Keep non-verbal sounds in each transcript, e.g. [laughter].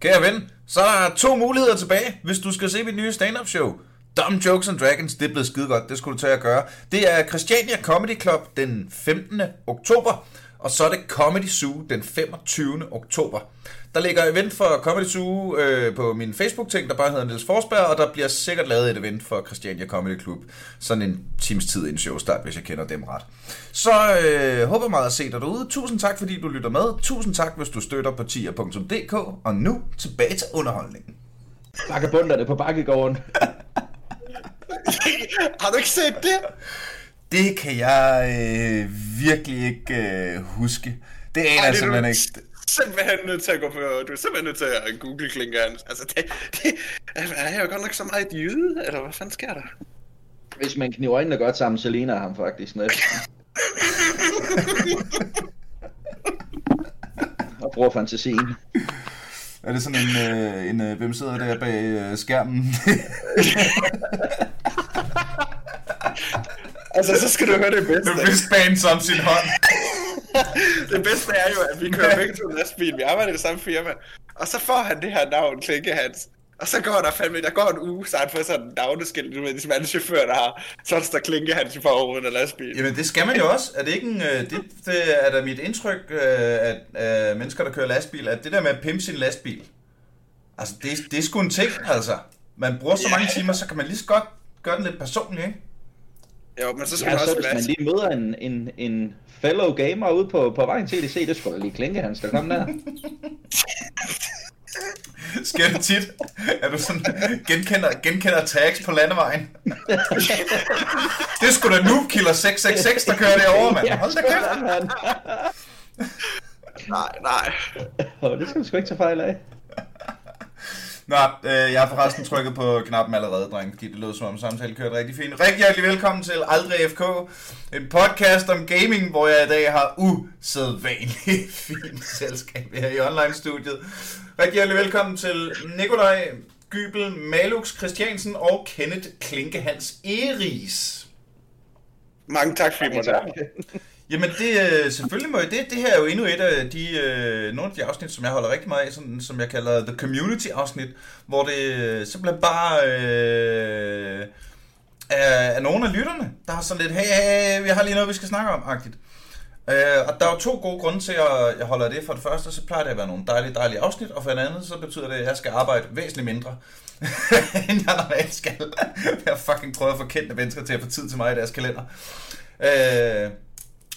Kære ven, så er der to muligheder tilbage, hvis du skal se mit nye stand-up show. Dumb Jokes and Dragons, det er blevet skide godt, det skulle du tage at gøre. Det er Christiania Comedy Club den 15. oktober, og så er det Comedy Zoo den 25. oktober. Der ligger event for Comedy Zoo øh, på min Facebook-ting, der bare hedder Niels Forsberg, og der bliver sikkert lavet et event for Christiania Comedy Club. Sådan en times tid inden showstart, hvis jeg kender dem ret. Så øh, håber meget at se dig derude. Tusind tak, fordi du lytter med. Tusind tak, hvis du støtter på tier.dk. Og nu tilbage til underholdningen. Bakkebunderne på bakkegården. [laughs] Har du ikke set det? Det kan jeg øh, virkelig ikke øh, huske. Det aner Ej, jeg er simpelthen du ikke. simpelthen nødt til at gå på, du er simpelthen nødt til at google Klinkeren. Altså, det, det, er jeg jo godt nok så meget jyde, eller hvad fanden sker der? Hvis man kniver øjnene godt sammen, så ligner ham faktisk næsten. [laughs] Og bruger fantasien. Er det sådan en, øh, en øh, hvem sidder der bag øh, skærmen? [laughs] Altså, så skal du høre det bedste. Wristbands om sin hånd. [laughs] Det bedste er jo, at vi kører begge to lastbil. Vi arbejder i det samme firma. Og så får han det her navn, Klinke Hans. Og så går der fandme, der går en uge, så han får sådan en navneskilt, du ved, ligesom alle chauffører, der har. Så der står Klinke Hans i forruden af lastbil. Jamen det skal man jo også. Er det ikke en, øh, det, det er da mit indtryk, øh, at at mennesker, der kører lastbil, at det der med at pimpe sin lastbil, altså det, det er sgu en ting, altså. Man bruger så mange timer, så kan man lige så godt gøre den lidt personlig, ikke? Jo, men så skal Ja, man så også hvis man lige møder en, en, en fellow gamer ude på, på vejen til EDC, det skulle da lige klinke hans, der kom der. Sker det tit, at du sådan genkender, genkender tags på landevejen? [laughs] det er sgu da nu, Killer 666, der kører derovre, mand. Hold da kæft. Nej, nej. Det skal du sgu ikke tage fejl af. Nå, øh, jeg har forresten trykket på knappen allerede, dreng, fordi det lød som om samtalen kørte rigtig fint. Rigtig hjertelig velkommen til Aldrig FK, en podcast om gaming, hvor jeg i dag har usædvanligt [laughs] fint selskab her i online-studiet. Rigtig hjertelig velkommen til Nikolaj Gybel, Malux Christiansen og Kenneth Klinkehans Eris. Mange tak, fordi måtte være. Jamen det, øh, selvfølgelig må jeg det. Det her er jo endnu et af de, øh, nogle af de afsnit, som jeg holder rigtig meget af, sådan, som jeg kalder The Community afsnit, hvor det øh, simpelthen bare øh, er, er nogle af lytterne, der har sådan lidt, hey, hey, hey, vi har lige noget, vi skal snakke om, agtigt. Øh, og der er jo to gode grunde til, at jeg holder det. For det første, så plejer det at være nogle dejlige, dejlige afsnit, og for det andet, så betyder det, at jeg skal arbejde væsentligt mindre, [laughs] end jeg normalt skal. [laughs] jeg fucking prøver at få kendte mennesker til at få tid til mig i deres kalender. Øh,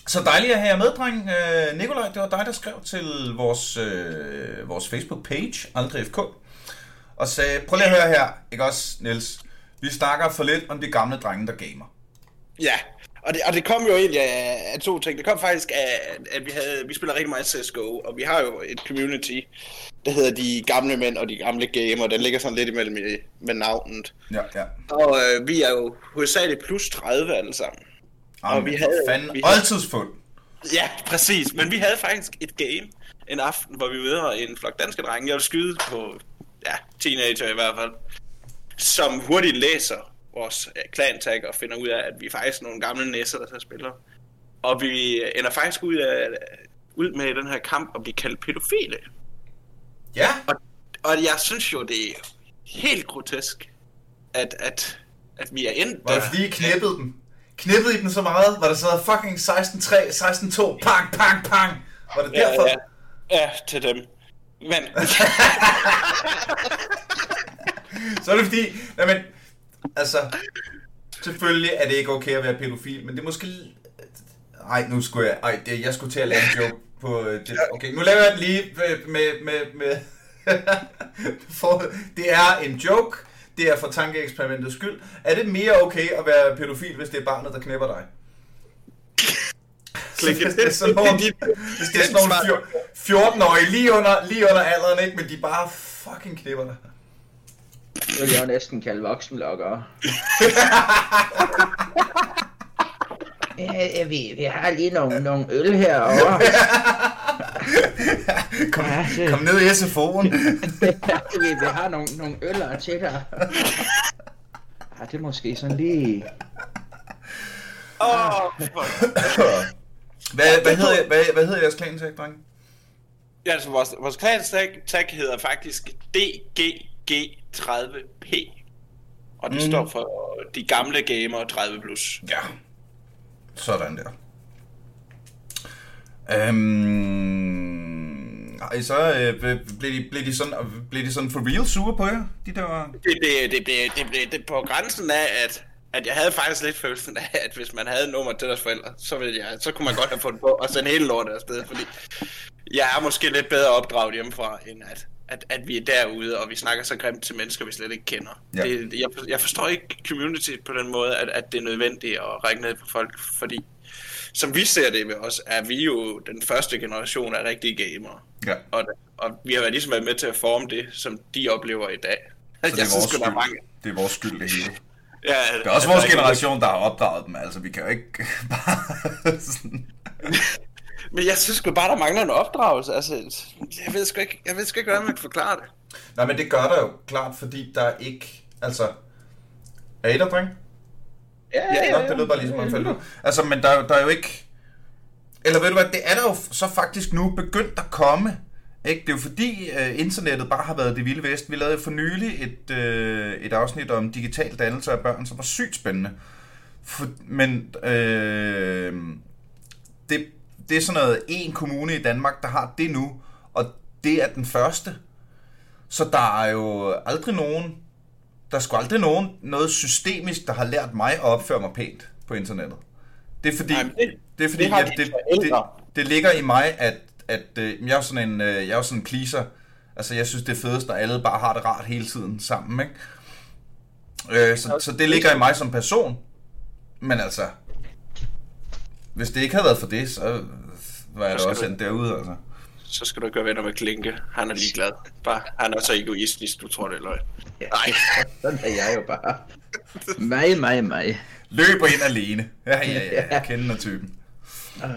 så dejligt at have jer med, dreng. Øh, Nikolaj, det var dig, der skrev til vores, øh, vores Facebook-page, Aldrig FK, og sagde, prøv lige at høre her, ikke også, Niels? Vi snakker for lidt om de gamle drenge, der gamer. Ja, og det, og det kom jo egentlig af, af to ting. Det kom faktisk af, at vi, havde, vi spiller rigtig meget CSGO, og vi har jo et community, der hedder De Gamle Mænd og De Gamle Gamer. Den ligger sådan lidt imellem i, med navnet. Ja, ja. Og øh, vi er jo hovedsageligt plus 30 alle sammen. Jamen, vi vi havde- fanden, vi havde- oldtidsfund. Ja, præcis. Men vi havde faktisk et game en aften, hvor vi møder en flok danske drenge. Jeg vil skyde på, ja, teenager i hvert fald, som hurtigt læser vores clan tag og finder ud af, at vi er faktisk nogle gamle næsser, der så spiller. Og vi ender faktisk ud, af, ud med den her kamp at blive kaldt pædofile. Ja, Og, og jeg synes jo, det er helt grotesk, at, at, at vi er endt var det der. fordi I knippede dem? Knippede I dem så meget? Var det så fucking 16-3, 16-2, pang, pang, pang? Var det Ja, derfor? ja, ja, til dem. Men, [laughs] Så er det fordi, nej men, altså, selvfølgelig er det ikke okay at være pædofil, men det er måske... Ej, nu skulle jeg... Ej, det, jeg skulle til at lave en joke på... øh, Det, okay, nu laver jeg den lige med... med, med, med [laughs] for, det er en joke. Det er for tankeeksperimentets skyld. Er det mere okay at være pædofil, hvis det er barnet, der knipper dig? Klik. hvis det er sådan nogle, [laughs] hvis det er sådan nogle fjor- 14-årige lige under, lige under alderen, ikke? men de bare fucking knipper dig. Det vil jeg jo næsten kalde voksenlokkere. [laughs] Ja, vi, vi har lige nogle, nogle øl herovre. [laughs] kom, Ja, det- kom ned i SFO'en. [laughs] vi, vi har nogle, nogle øller til dig. Ja, det er måske sådan lige... Åh, fuck. hvad, hvad, hedder, hvad, hvad hedder jeres klan, drenge? Ja, altså vores, vores klan tag, tag hedder faktisk DGG30P. Og det mm. står for de gamle gamer 30+. Plus. Ja. Sådan der. Øhm, ej, så øh, blev, de, blev, de sådan, blev de sådan for real sure på jer? De der... Det, det, det, det, det, det, det på grænsen af, at, at jeg havde faktisk lidt følelsen af, at hvis man havde nummer til deres forældre, så, ville jeg, så kunne man godt have fundet på at sende hele lortet afsted, fordi jeg er måske lidt bedre opdraget hjemmefra, end at, at, at vi er derude, og vi snakker så grimt til mennesker, vi slet ikke kender. Ja. Det, jeg, jeg forstår ikke community på den måde, at, at det er nødvendigt at række ned på folk, fordi som vi ser det ved os, er vi jo den første generation af rigtige gamere. Ja. Og, og vi har været ligesom været med til at forme det, som de oplever i dag. Så det er, vores synes, der er mange... det er vores skyld, det hele. Ja, det er også vores generation, der har opdraget dem. Altså, vi kan jo ikke [laughs] bare sådan... [laughs] Men jeg synes bare, der mangler en opdragelse. Altså, jeg ved sgu ikke, jeg ved sgu ikke, hvordan man kan forklare det. Nej, men det gør der jo klart, fordi der er ikke... Altså, er I der, dreng? Ja, ja, ja. Nå, det lød bare ligesom, faldt ud. Altså, men der, der er jo ikke... Eller ved du hvad, det er der jo så faktisk nu begyndt at komme. Ikke? Det er jo fordi uh, internettet bare har været det vilde vest. Vi lavede for nylig et, uh, et afsnit om digital dannelse af børn, som var sygt spændende. For, men uh, det, det er sådan noget, en kommune i Danmark, der har det nu, og det er den første. Så der er jo aldrig nogen, der er sgu aldrig nogen, noget systemisk, der har lært mig at opføre mig pænt på internettet. Det er fordi, Nej, det, det, er fordi det, det, det, det, det ligger i mig, at, at øh, jeg er sådan en, øh, jeg er sådan en pleaser. Altså, jeg synes, det er fedest, når alle bare har det rart hele tiden sammen, ikke? Øh, så, så det ligger i mig som person. Men altså, hvis det ikke havde været for det, så var jeg da også endt derude, altså. Så skal du gøre venner med Klinke. Han er ligeglad. Bare, han er så egoistisk, du tror det er løgn. Nej. [laughs] Sådan er jeg jo bare. Mig, mig, mig. Løber ind alene. Ja, ja, ja. Jeg kender typen. Nej,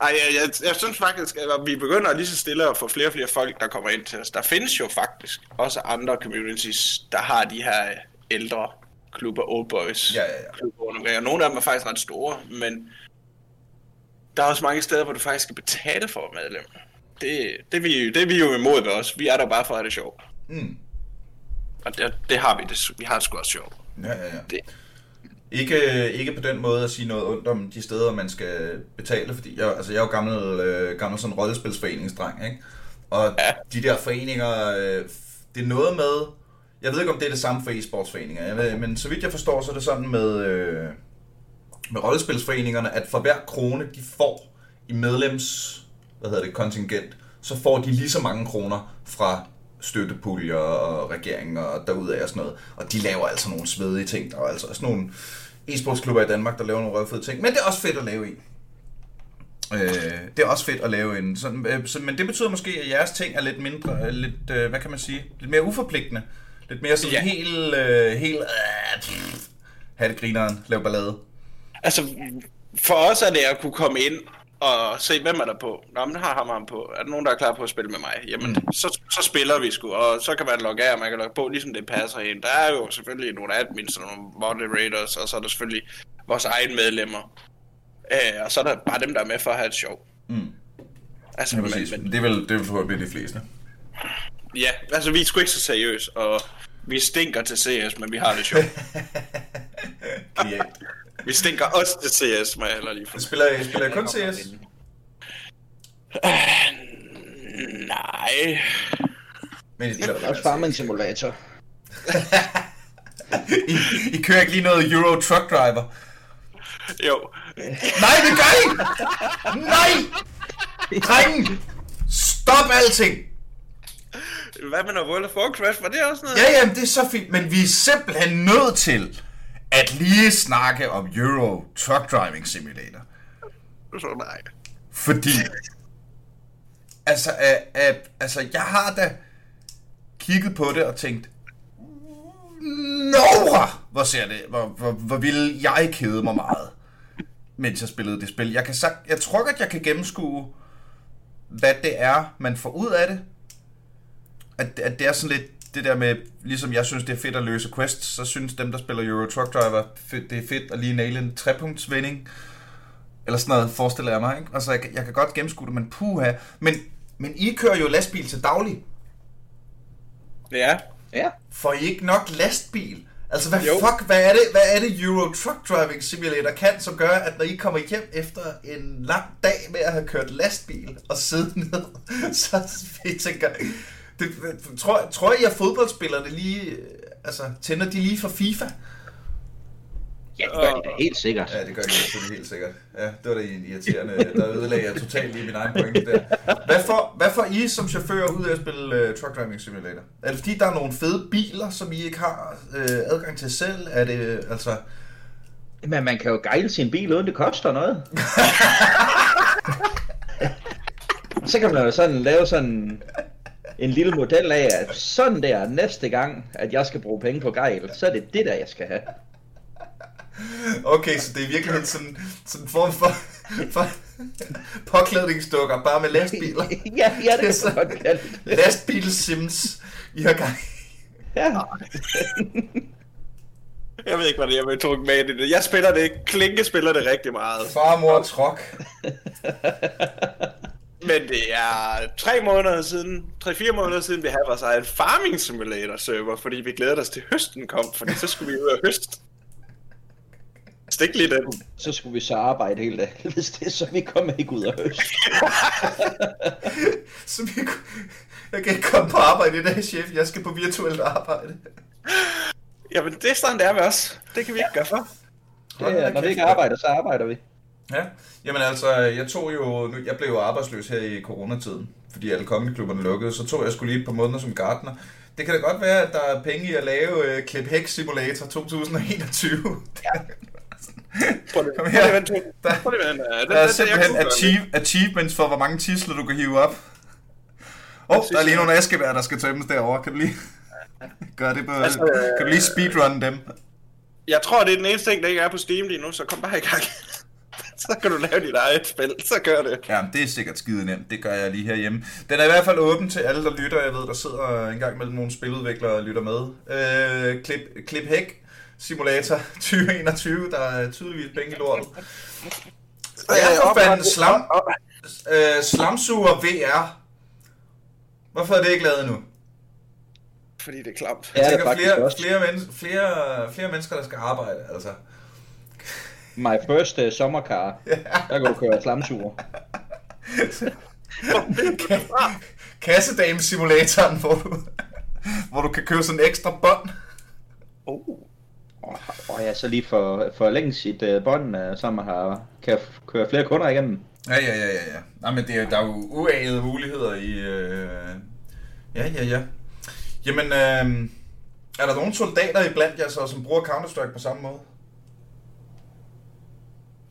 ej, jeg, jeg, jeg synes faktisk, at vi begynder lige så stille at få flere og flere folk, der kommer ind til os. Der findes jo faktisk også andre communities, der har de her ældre klubber, old boys ja, ja, ja. klubber. Og nogle af dem er faktisk ret store, men der er også mange steder, hvor du faktisk skal betale for at medlem. Det, det, vi, det er vi jo imod ved os. Vi er der bare for at have det sjovt. Mm. Og det, det har vi. Det, vi har det sgu også sjovt. Ja, ja, ja. Det. Ikke, ikke på den måde at sige noget ondt om de steder, man skal betale, fordi jeg, altså jeg er jo gammel, øh, gammel sådan rollespilsforeningsdreng, ikke? Og ja. de der foreninger, øh, det er noget med, jeg ved ikke om det er det samme for e-sportsforeninger, jeg ved, men så vidt jeg forstår, så er det sådan med, øh, med rollespilsforeningerne, at for hver krone, de får i medlems, hvad hedder det, kontingent, så får de lige så mange kroner fra støttepuljer og regeringen og derudaf og sådan noget. Og de laver altså nogle svedige ting. Der er altså sådan nogle e-sportsklubber i Danmark, der laver nogle røvfede ting. Men det er også fedt at lave i. Øh, det er også fedt at lave en sådan, øh, så, men det betyder måske, at jeres ting er lidt mindre, lidt, øh, hvad kan man sige, lidt mere uforpligtende. Lidt mere sådan ja. helt, øh, helt, øh, have det grineren, lave ballade. Altså, for os er det at kunne komme ind og se, hvem er der på. Nå, men har ham ham på. Er der nogen, der er klar på at spille med mig? Jamen, mm. så, så spiller vi sgu, og så kan man logge af, og man kan logge på, ligesom det passer ind. Der er jo selvfølgelig nogle admins og nogle moderators, og så er der selvfølgelig vores egne medlemmer. Øh, og så er der bare dem, der er med for at have et sjov. Mm. Altså, ja, men, men, det er vel, det vel forhåbentlig de fleste. Ja, altså vi er sgu ikke så seriøse, og vi stinker til CS, men vi har det sjovt. [laughs] Vi stinker også til CS, må jeg lige få. Spiller, I, spiller I kun CS? Uh, nej. Men I spiller også Farming Simulator. [laughs] I, I kører ikke lige noget Euro Truck Driver? Jo. Nej, det gør I! Nej! Drengen! Stop alting! Hvad med noget World of Warcraft? Var det også noget? Ja, jamen, det er så fint, men vi er simpelthen nødt til at lige snakke om Euro Truck Driving Simulator. Så nej. Fordi, altså, uh, uh, altså, jeg har da kigget på det og tænkt, Nora! Hvor ser det, hvor, hvor, hvor vil jeg kede mig meget, mens jeg spillede det spil. Jeg, kan sagt, jeg tror godt, jeg kan gennemskue, hvad det er, man får ud af det. At, at det er sådan lidt det der med, ligesom jeg synes, det er fedt at løse quests, så synes dem, der spiller Euro Truck Driver, det er fedt at lige naile en trepunktsvinding. Eller sådan noget, forestiller jeg mig, ikke? Altså, jeg, jeg kan godt gennemskue det, men puha. Men Men I kører jo lastbil til daglig. Ja. Ja. Får I ikke nok lastbil? Altså, hvad Jo. fuck, hvad er, det, hvad er det Euro Truck Driving Simulator kan, som gør, at når I kommer hjem efter en lang dag med at have kørt lastbil og sidde ned, [laughs] så I tænker, det, tror, tror I, at fodboldspillerne lige, øh, altså, tænder de lige for FIFA? Ja, det gør de da helt sikkert. Ja, det gør de selvfølgelig helt sikkert. Ja, det var da irriterende. Der ødelagde jeg totalt lige min egen pointe der. Hvad får, hvad får I som chauffør ud af at spille uh, Truck Driving Simulator? Er det fordi, der er nogle fede biler, som I ikke har uh, adgang til selv? Er det, altså... Men man kan jo gejle sin bil, uden det koster noget. [laughs] så kan man jo sådan lave sådan en lille model af, at sådan der næste gang, at jeg skal bruge penge på gejl, så er det det der, jeg skal have. Okay, så det er i virkeligheden sådan, sådan en form for, for påklædningsdukker, bare med lastbiler. [laughs] ja, ja, det kan man godt kalde det. Lastbil-sims, I har gang. Ja. Jeg ved ikke, hvad det er, jeg tro med i det. Jeg spiller det ikke. Klinke spiller det rigtig meget. Far, mor, truck. [laughs] Men det er tre måneder siden, tre-fire måneder siden, vi havde vores egen farming simulator server, fordi vi glædede os til høsten kom, fordi så skulle vi ud og høste. Stik lige den. Så skulle vi så arbejde hele dagen, [laughs] hvis det er så vi kommer ikke ud af høst. [laughs] Så vi, jeg kan ikke komme på arbejde i dag, chef. Jeg skal på virtuelt arbejde. Jamen, det er sådan, det er med os. Det kan vi ikke gøre for. Det er, når vi ikke arbejder, så arbejder vi. Ja, jamen altså, jeg tog jo, jeg blev jo arbejdsløs her i coronatiden, fordi alle kommende lukkede, så tog jeg skulle lige et par måneder som gartner. Det kan da godt være, at der er penge i at lave uh, Clip Hex Simulator 2021. Prøv lige, Kom her. Der-. Ja, det- Der er simpelthen achieve, achievements for, hvor mange tisler du kan hive op. Åh, oh, der er lige nogle askebær, der skal tømmes derovre. Kan du lige gøre det på... Altså, kan du lige speedrun dem? Jeg tror, det er den eneste ting, der ikke er på Steam lige nu, så kom bare i gang. [laughs] så kan du lave dit eget spil, så gør det. Ja, det er sikkert skide nemt. Det gør jeg lige herhjemme. Den er i hvert fald åben til alle, der lytter. Jeg ved, der sidder en gang mellem nogle spiludviklere og lytter med. Øh, Clip, Clip Hack Simulator [laughs] 2021. Der er tydeligvis penge i lortet. Ja, for fanden. Slam, øh, slamsuger VR. Hvorfor er det ikke lavet nu? Fordi det er klamt. Ja, Jeg er tænker flere, flere, flere, flere mennesker, der skal arbejde. Altså. My first uh, sommercar. Der kan du køre slamsuger. Kassedame-simulatoren, hvor du, hvor du kan købe sådan en ekstra bånd. Oh. Og, og ja, så lige for, forlænge sit uh, bånd, uh, så man har, kan f- køre flere kunder igennem. Ja, ja, ja, ja, ja. Nej, men det er, der er jo uanede muligheder i... Øh... Ja, ja, ja. Jamen, øh... er der nogle soldater i blandt jer så, som bruger Counter-Strike på samme måde?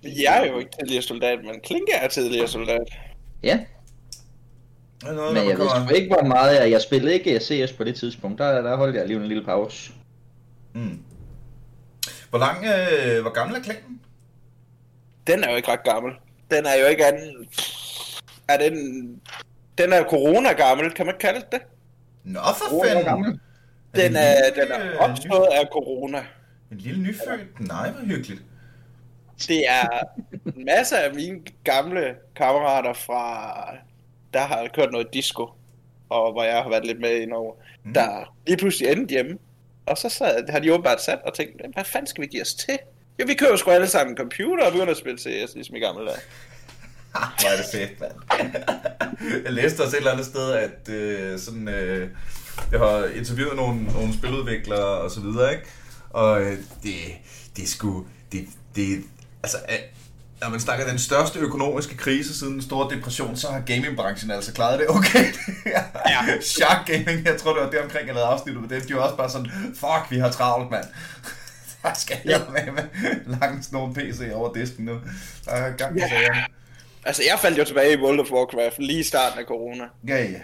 Jeg er jo ikke tidligere soldat, men Klinke er tidligere soldat. Ja, Er der noget, men jeg sgu ikke, hvor meget jeg, jeg spillede ikke CS på det tidspunkt. Der, der holdt jeg lige en lille pause. Mm. Hvor lang, øh... hvor gammel er klanen? Den er jo ikke ret gammel. Den er jo ikke anden... Er den... Den er jo corona-gammel, kan man kalde det det? Nå, for fanden. gammel? det Den en er, den er opstået af corona. En lille nyfødt? Nej, hvor hyggeligt. Det er en masse af mine gamle kammerater fra... Der har kørt noget disco, og hvor jeg har været lidt med indover, Mm. der lige pludselig endte hjemme. Og så sad, har de åbenbart sat og tænkt, hvad fanden skal vi give os til? Jo, vi køber sgu alle sammen en computer og begynder at spille CS, ligesom i gamle dage. [laughs] Hvor er det fedt, mand. jeg læste også et eller andet sted, at øh, sådan, øh, jeg har interviewet nogle, nogle spiludviklere og så videre, ikke? Og øh, det, det er sgu, det, det, altså, når man snakker den største økonomiske krise siden den store depression, så har gamingbranchen altså klaret det okay. [laughs] ja. Shark Gaming, jeg tror det var det omkring, jeg lavede afsnittet med det. De var også bare sådan, fuck, vi har travlt, mand. [laughs] Der skal jeg med, med langt nogle PC over disken nu. Der er gang Ja. sagerne. Altså, jeg faldt jo tilbage i World of Warcraft lige i starten af corona. Ja, ja.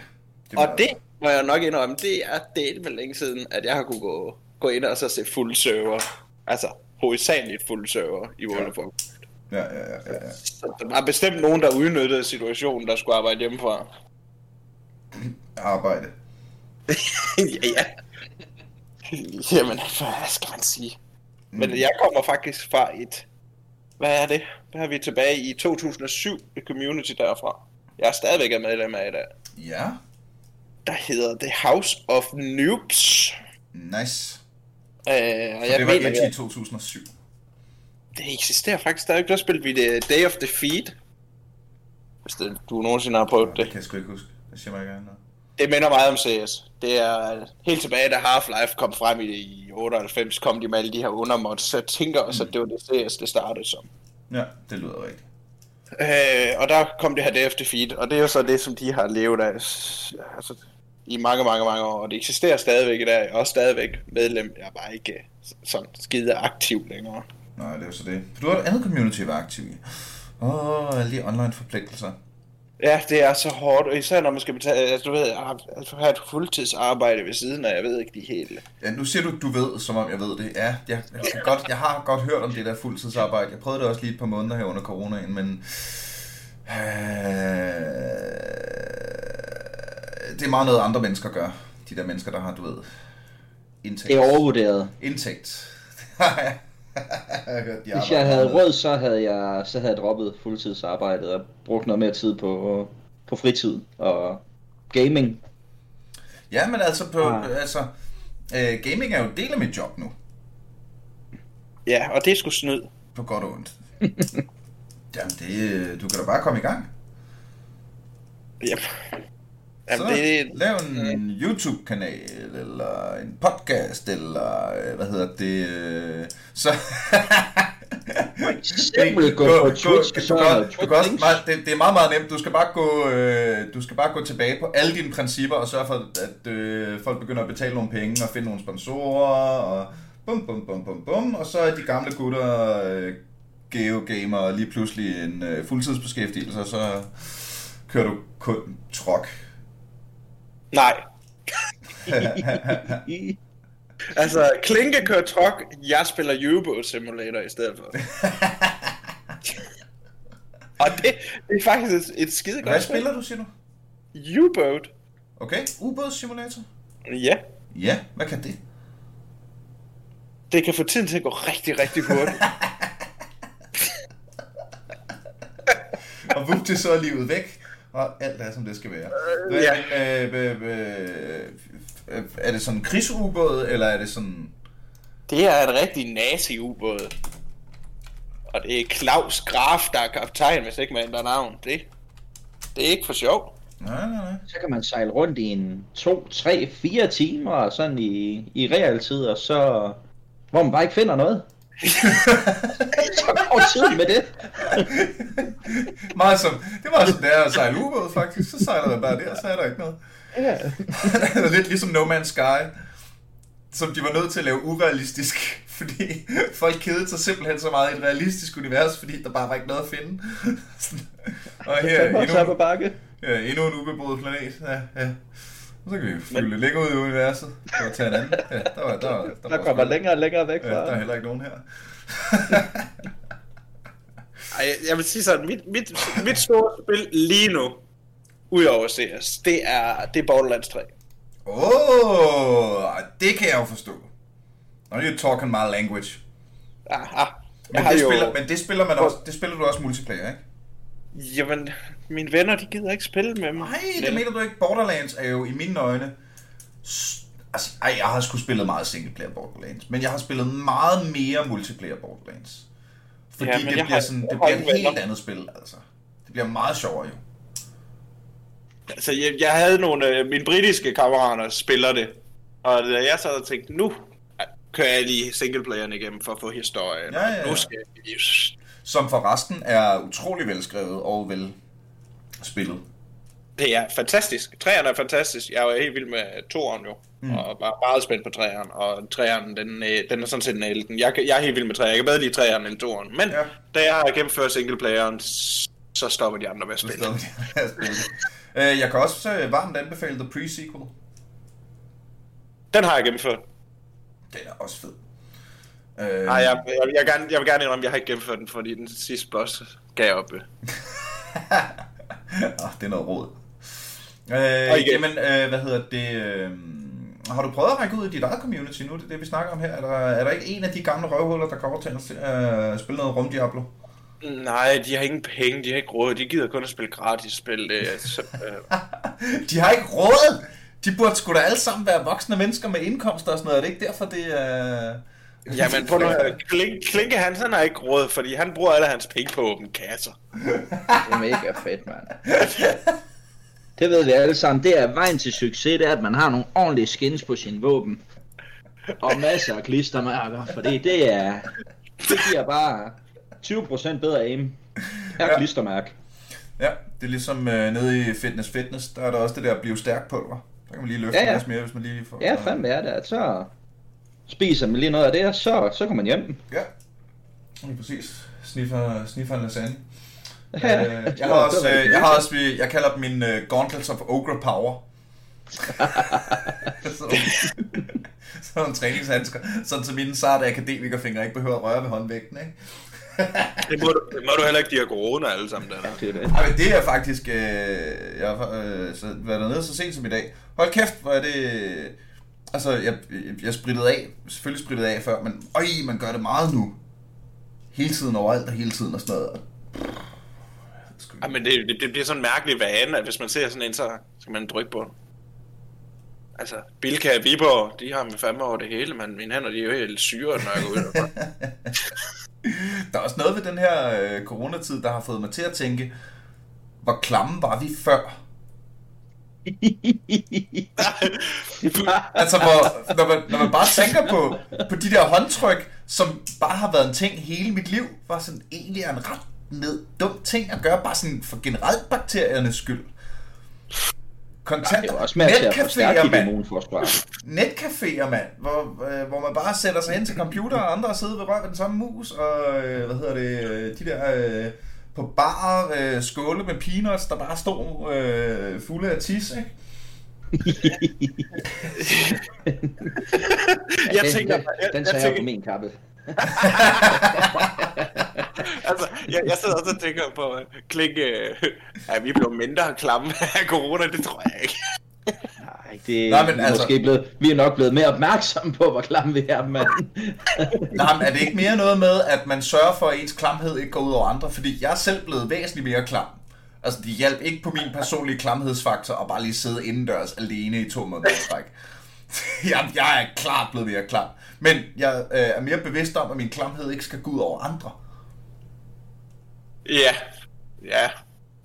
Og det må jeg nok indrømme, det er det vel længe siden, at jeg har kunne gå, gå ind og så se fuld server. Altså, hovedsageligt fuld server i World of Warcraft. Ja, ja, ja, ja, ja. Så der var bestemt nogen, der udnyttede situationen, der skulle arbejde hjemmefra. Arbejde. ja, [laughs] ja. Jamen, hvad skal man sige? Men jeg kommer faktisk fra et... Hvad er det? Der er vi tilbage i 2007, et community derfra. Jeg er stadigvæk er medlem af i dag. Ja, der hedder The House of Noobs. nice. Øh, og For jeg det var mener, i at 2007. det eksisterer faktisk stadig. Der spillede vi det Day of Defeat. Hvis det, du nogensinde har prøvet Det det. kan jeg sgu ikke huske. Det siger mig noget. Det minder meget om CS. Det er helt tilbage, da Half-Life kom frem i, i 98, kom de med alle de her undermods. Så jeg tænker også, at det var det CS, det startede som. Ja, det lyder rigtigt. Øh, og der kom det her Day of Defeat, og det er jo så det, som de har levet af altså, i mange, mange, mange år. Og det eksisterer stadigvæk i dag. Jeg er også stadigvæk medlem. Jeg er bare ikke sådan skide aktiv længere. Nej, det er jo så det. For du har et andet community at være aktiv i. Åh, oh, alle de online forpligtelser. Ja, det er så hårdt, og især når man skal betale, altså du ved, altså, have et fuldtidsarbejde ved siden af, jeg ved ikke de helt. Ja, nu siger du, du ved, som om jeg ved det. Ja, jeg, jeg, kan godt, jeg har godt hørt om det der fuldtidsarbejde. Jeg prøvede det også lige et par måneder her under coronaen, men... Øh, det er meget noget, andre mennesker gør. De der mennesker, der har, du ved, indtægt. Det er overvurderet. Indtægt. jeg har hørt, de Hvis jeg havde råd, så havde jeg, så havde jeg droppet fuldtidsarbejdet og brugt noget mere tid på, på fritid og gaming. Ja, men altså, på, Ah. altså øh, gaming er jo en del af mit job nu. Ja, og det er sgu snyd. På godt og ondt. [laughs] Jamen, det, du kan da bare komme i gang. Jamen, Så det, lav en YouTube-kanal, eller en podcast, eller øh, hvad hedder det, øh, så... [laughs] Simpelthen gå på Twitch, du kan, er du også, meget, det, det, er meget, meget nemt. Du skal bare gå, øh, du skal bare gå tilbage på alle dine principper og sørge for, at øh, folk begynder at betale nogle penge og finde nogle sponsorer og bum, bum, bum, bum, bum. Og så er de gamle gutter øh, geogamer lige pludselig en øh, fuldtidsbeskæftigelse, og så kører du kun truck. Nej. [laughs] Altså, Klinke kører truck, jeg spiller U-Boat Simulator i stedet for. [laughs] og det, det er faktisk et, et skide godt Hvad spil. spiller du, siger du? U-Boat. Okay, ubådssimulator. Ja, Ja, hvad kan det? det kan få tiden til at gå rigtig, rigtig hurtigt. [laughs] Og vup, det så er livet væk, og alt er, som det skal være. Hvad, ja. øh, øh, øh, øh, er det sådan en krigsubåd, eller er det sådan... Det er en rigtig nazi-ubåd. Og det er Claus Graf, der er kaptajn, hvis ikke man ændrer navn. Det, det er ikke for sjov. Nej, nej, nej. Så kan man sejle rundt i en 2, 3, 4 timer sådan i, i realtid, og så... Hvor man bare ikke finder noget. Så går tiden med det. Meget som, det var som det er at sejle ubåd, faktisk. Så sejler man bare der, så er der ikke noget. Ja. [laughs] er lidt ligesom No Man's Sky, som de var nødt til at lave urealistisk, [laughs] fordi folk kedede sig simpelthen så meget i et realistisk univers, fordi der bare var ikke noget at finde. [laughs] og her så på endnu, bakke. ja, endnu en ubeboet planet. Ja, ja. Og så kan vi fylde lidt længere ud i universet og tage en anden. Ja, der, var, der, var, der, Der var kommer sgu- længere og længere væk Ja, der er fra. heller ikke nogen her. [laughs] Ej, jeg- vil sige sådan, mit, mit, mit store spil lige nu, udover CS, det er, det er Borderlands 3. Åh, oh, det kan jeg jo forstå. Now you're talking my language. Ah, ah. Men det, jo, spiller, men det spiller man også, det spiller du også multiplayer, ikke? Jamen, mine venner, de gider ikke spille med mig. Nej, det mener du ikke. Borderlands er jo i mine øjne... Altså, ej, jeg har sgu spillet meget singleplayer Borderlands, men jeg har spillet meget mere multiplayer Borderlands. Fordi Ja, det bliver, har- sådan, det bliver et venner. helt andet spil, altså. Det bliver meget sjovere jo. Altså, jeg, jeg havde nogle af mine britiske kammerater, spiller det. Og da jeg sad og tænkte, nu kører jeg lige singleplayeren igennem for at få historien. Ja, ja, ja. Nu skal jeg. Som for resten er utrolig velskrevet og vel spillet. Det er fantastisk. Træerne er fantastisk. Jeg er jo helt vild med toeren jo. Mm. Og bare meget spændt på træerne. Og træerne, den, øh, den er sådan set nailet. den. Jeg, jeg er helt vild med træerne. Jeg kan bedre lide træerne end toeren. Men Ja. da jeg har gennemført singleplayeren, så stopper de andre at spille. med at spille. Øh, Jeg kan også øh, varmt anbefale The Pre-Sequel. Den har jeg gennemført. Den er også fed. Øh, Nej, jeg, jeg, jeg, vil gerne, jeg vil gerne indrømme, at jeg har ikke gennemført den, fordi den sidste boss gav jeg op. øh. [laughs] Ah, det er noget råd. Øh, jamen, øh, hvad hedder det? Øh, har du prøvet at række ud i dit eget community nu? Det er det, vi snakker om her. Er der, er der ikke en af de gamle røvhuller, der kommer til at uh, spille noget rum Diablo? Nej, de har ingen penge, de har ikke råd, de gider kun at spille gratis spil. Er så, øh, [laughs] De har ikke råd! De burde sgu da alle sammen være voksne mennesker med indkomster og sådan noget. Er det ikke derfor, det er... jamen, på noget, Klink, Klinke han, han har ikke råd, fordi han bruger alle hans penge på åbne kasser. Det er mega fedt, mand. Det ved vi alle sammen. Det er vejen til succes, det er, at man har nogle ordentlige skins på sin våben. Og masser af klistermærker, fordi det er... Det giver bare 20% bedre aim per Ja. klistermærke. Ja, det er ligesom øh, nede i Fitness Fitness, der er der også det der blive stærk pulver. Der kan man lige løfte Ja, ja, mere, hvis man lige får... Ja, fandme er det, at så spiser man lige noget af det, og så, så kommer man hjem. Ja, lige præcis. Sniffer, sniffer en lasagne. Ja, Øh, jeg har også, øh, jeg har også, øh, jeg kalder dem mine uh, Gauntlets of Ogre Power. [laughs] sådan, sådan nogle træningshandsker, sådan så mine sarte akademikerfingre ikke behøver at røre ved håndvægten, ikke? Det må, du, det må du heller ikke, de har corona alle sammen der. Det er det. Ej, men det er faktisk, øh, jeg har øh, så været dernede så sent som i dag. Hold kæft, hvor er det, altså jeg, jeg sprittede af, selvfølgelig sprittede af før, men øj, man gør det meget nu. Hele tiden overalt og hele tiden og sådan noget. Ja, men det, det, det bliver sådan en mærkelig vane, at hvis man ser sådan en, så skal man trykke på den. Altså, Bilka og Viborg, de har med fandme over det hele, men mine hænder, de er jo helt syre, når jeg går ud derfra. [laughs] Der er også noget ved den her øh, coronatid, der har fået mig til at tænke, hvor klamme var vi før? [laughs] Altså, hvor, når, man, når man bare tænker på, på de der håndtryk, som bare har været en ting hele mit liv, var sådan egentlig er en ret ned, dum ting at gøre, bare sådan for generelt bakteriernes skyld. Kontant, er også med netcaféer, mand. Netcaféer, mand, hvor, øh, hvor man bare sætter sig hen til computer, og andre sidder ved røven den samme mus, og øh, hvad hedder det, øh, de der øh, på bar øh, skåle med peanuts, der bare stod øh, fulde af tis, ikke? [laughs] jeg tænker, den, jeg, den jeg, tager jeg på min kappe. [laughs] altså, jeg, jeg sidder også og tænker på, uh, Klinke, er vi blevet mindre klamme af corona? Det tror jeg ikke. Det Nej, men men altså- måske blevet, vi er nok blevet mere opmærksomme på, hvor klam vi er, mand. Nej, men er det ikke mere noget med, at man sørger for, at ens klamhed ikke går ud over andre? Fordi jeg er selv blevet væsentligt mere klam. Altså, det hjalp ikke på min personlige klamhedsfaktor at bare lige sidde indendørs alene i to måneder træk. [laughs] jeg, jeg er klart blevet mere klam. Men jeg øh, er mere bevidst om, at min klamhed ikke skal gå ud over andre. Ja, ja.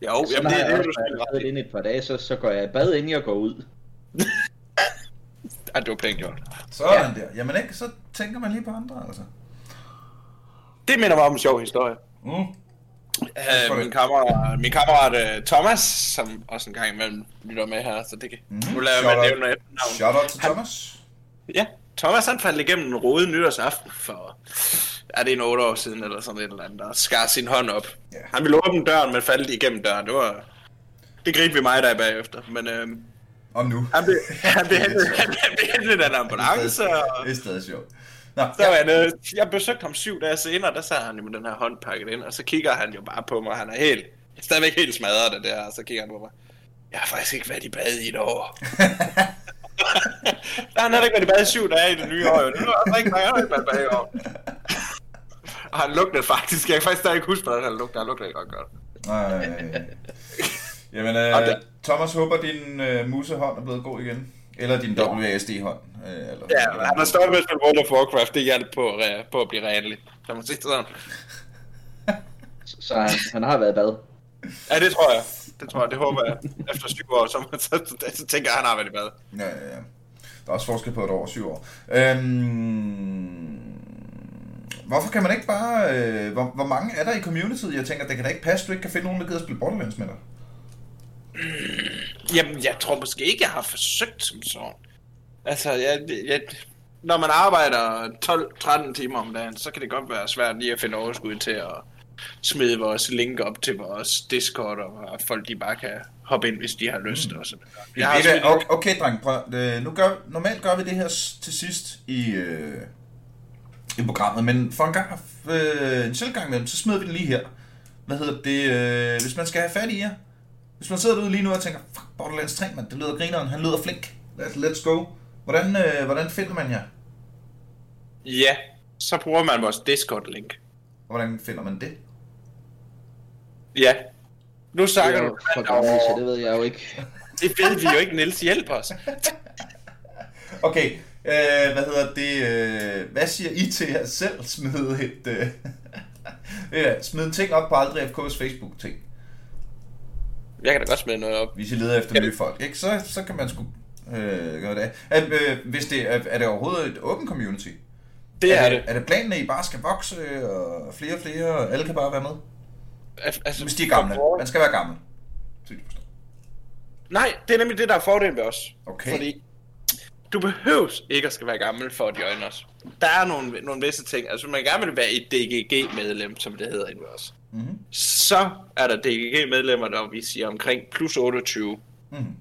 Jo, Så jamen, når det, jeg det, er også du selvfølgelig været ret i. inde et par dage, så, så går jeg i bad, inden jeg går ud. Ja, det var pænt gjort. Sådan ja. der. Jamen ikke, så tænker man lige på andre, altså. Det minder mig om en sjov historie. Mm. For min, kammerat, min kammerat uh, Thomas, som også en gang imellem lytter med her, så det kan... Mm-hmm. Nu lader jeg Shout mig out. nævne efternavn. Shout out til Thomas. Ja, Thomas han faldt igennem en rode nytårsaften for... Er det en otte år siden eller sådan et eller andet, der skar sin hånd op. Ja. Han ville åbne døren, men faldt igennem døren. Det var... Det grinte vi mig der bagefter, men øhm, Og nu. han blev, [laughs] han blev hentet, han blev hentet af en ambulance, og Det er stadig sjovt. Nå, så var jeg jeg besøgte ham syv dage senere, der sad han jo med den her hånd pakket ind, og så kigger han jo bare på mig, han er helt, stadigvæk helt smadret det der, og så kigger han på mig, jeg har faktisk ikke været i bad i et år. Der [laughs] har han heller ikke været i bad i syv dage i det nye år, jo. Nu har han ikke været i bad i år. Og han lugtede faktisk, jeg kan faktisk stadig ikke huske, hvordan han lugtede, han lugtede ikke godt godt. Nej. Jamen, øh, det- Thomas håber, din øh, musehånd er blevet god igen. Eller din WASD-hånd. Øh, eller, Ja, han har stoppet med at spille World of Warcraft, det hjalp på, at- på at blive renlig. Kan man sige det sådan? Så, så han, han har været i bad. Ja, det tror jeg. Det tror jeg, det håber jeg. Efter syv år, så, så, så, så tænker jeg, at han har været i bad. Ja, ja, ja. Der er også forskel på et år og syv år. Øhm, hvorfor kan man ikke bare... Øh, hvor, hvor mange er der i communityet? Jeg tænker, det kan da ikke passe, du ikke kan finde nogen, der gider at spille Borderlands med dig. Jamen, jeg tror måske ikke, jeg har forsøgt som sådan. Altså, jeg, jeg, når man arbejder 12-13 timer om dagen, så kan det godt være svært lige at finde overskud til at smide vores link op til vores Discord, og at folk de bare kan hoppe ind, hvis de har lyst. Og sådan. Jeg har smidt- okay, okay, dreng, prøv. Øh, nu gør, normalt gør vi det her til sidst i, øh, i programmet, men for en gang, øh, en selv gang imellem, så smider vi den lige her. Hvad hedder det? Øh, hvis man skal have fat i jer, hvis man sidder derude lige nu og tænker, fuck, Borderlands 3, man, det lyder grineren, han lyder flink. Let's, let's go. Hvordan, øh, hvordan finder man jer? Ja, så bruger man vores Discord-link. Og hvordan finder man det? Ja. Nu snakker er du for gammel, så det ved jeg jo ikke. [laughs] Det ved vi jo ikke, Niels. Hjælp os. [laughs] Okay, øh, hvad hedder det? Øh, hvad siger I til at selv smide et... Øh, [laughs] ja, smide en ting op på Aldrig FK's Facebook-ting? Jeg kan da godt smide noget op. Hvis I leder efter nye folk, ikke? Så, så kan man sgu øh, gøre det. At, øh, hvis det er, er det overhovedet et åbent community? Det er det. Er det planen, at I bare skal vokse, og flere og flere, og alle kan bare være med? Al- Altså, Hvis de er gamle. Man skal være gammel. Nej, det er nemlig det, der er fordelen ved os. Okay. Fordi du behøves ikke at skal være gammel for at join os. Der er nogle, nogle visse ting. Altså, man gerne vil være et DGG-medlem, som det hedder inde ved os. Mhm. Så er der DGG-medlemmer, der vi siger omkring plus 28. Mhm.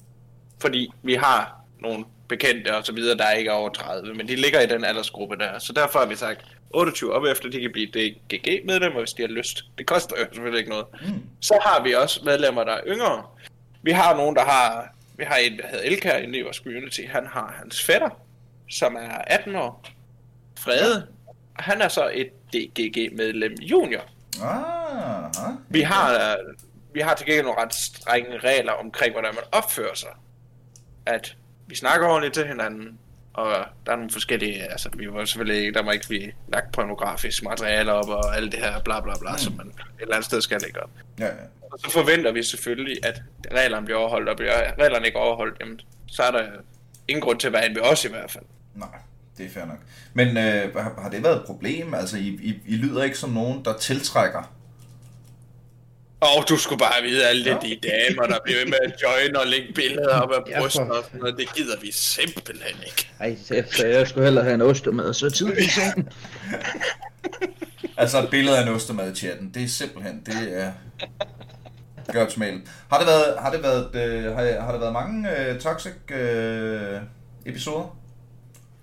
Fordi vi har nogle bekendte og så videre, der ikke er over 30, men de ligger i den aldersgruppe der. Så derfor har vi sagt 28 op efter, de kan blive DGG-medlemmer, hvis de har lyst. Det koster jo selvfølgelig ikke noget. Mm. Så har vi også medlemmer, der er yngre. Vi har nogen, der har... Vi har en, der hedder inde i vores community. Han har hans fætter, som er 18 år. Frede. Han er så et DGG-medlem junior. Ah, aha. Vi har, øh, vi har til gengæld nogle ret strenge regler omkring, hvordan man opfører sig. At vi snakker ordentligt til hinanden, og der er nogle forskellige, altså vi var selvfølgelig ikke, der må ikke blive lagt pornografisk materiale op, og alt det her bla bla bla, mm. som man et eller andet sted skal lægge op. Ja, ja. Og så forventer vi selvfølgelig, at reglerne bliver overholdt, og bliver reglerne ikke overholdt, jamen, så er der ingen grund til at være inde ved os i hvert fald. Nej, det er fair nok. Men øh, har, har det været et problem? Altså, I, I, I lyder ikke som nogen, der tiltrækker. Og du skulle bare vide alle Ja. ja. de damer, der bliver ved med at join og lægge billeder op af [laughs] Ja, brysten og sådan noget. Det gider vi simpelthen ikke. Ej, så jeg skulle hellere have en ostemad så tidligt i sengen. [laughs] Altså, et billede af en ostemad i chatten, det er simpelthen, det er... Gør smæl. Har det været, har det været, øh, har, har der været mange øh, toxic øh, episoder?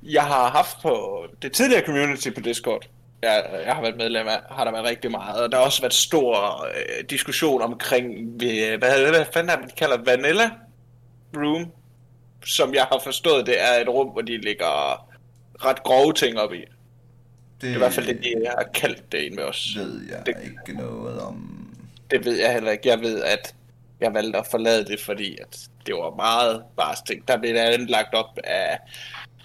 Jeg har haft på det tidligere community på Discord, jeg, jeg har været medlem af, har der været rigtig meget. Og der har også været stor øh, diskussion omkring, hvad, hvad fanden er det, de kalder Vanilla Room, som jeg har forstået, det er et rum, hvor de lægger ret grove ting op i. Det Det er i hvert fald det, de har kaldt det inde med os. ved jeg Det- ikke noget om. Det ved jeg heller ikke. Jeg ved, at jeg valgte at forlade det, fordi at det var meget bare ting. Der blev det andet lagt op af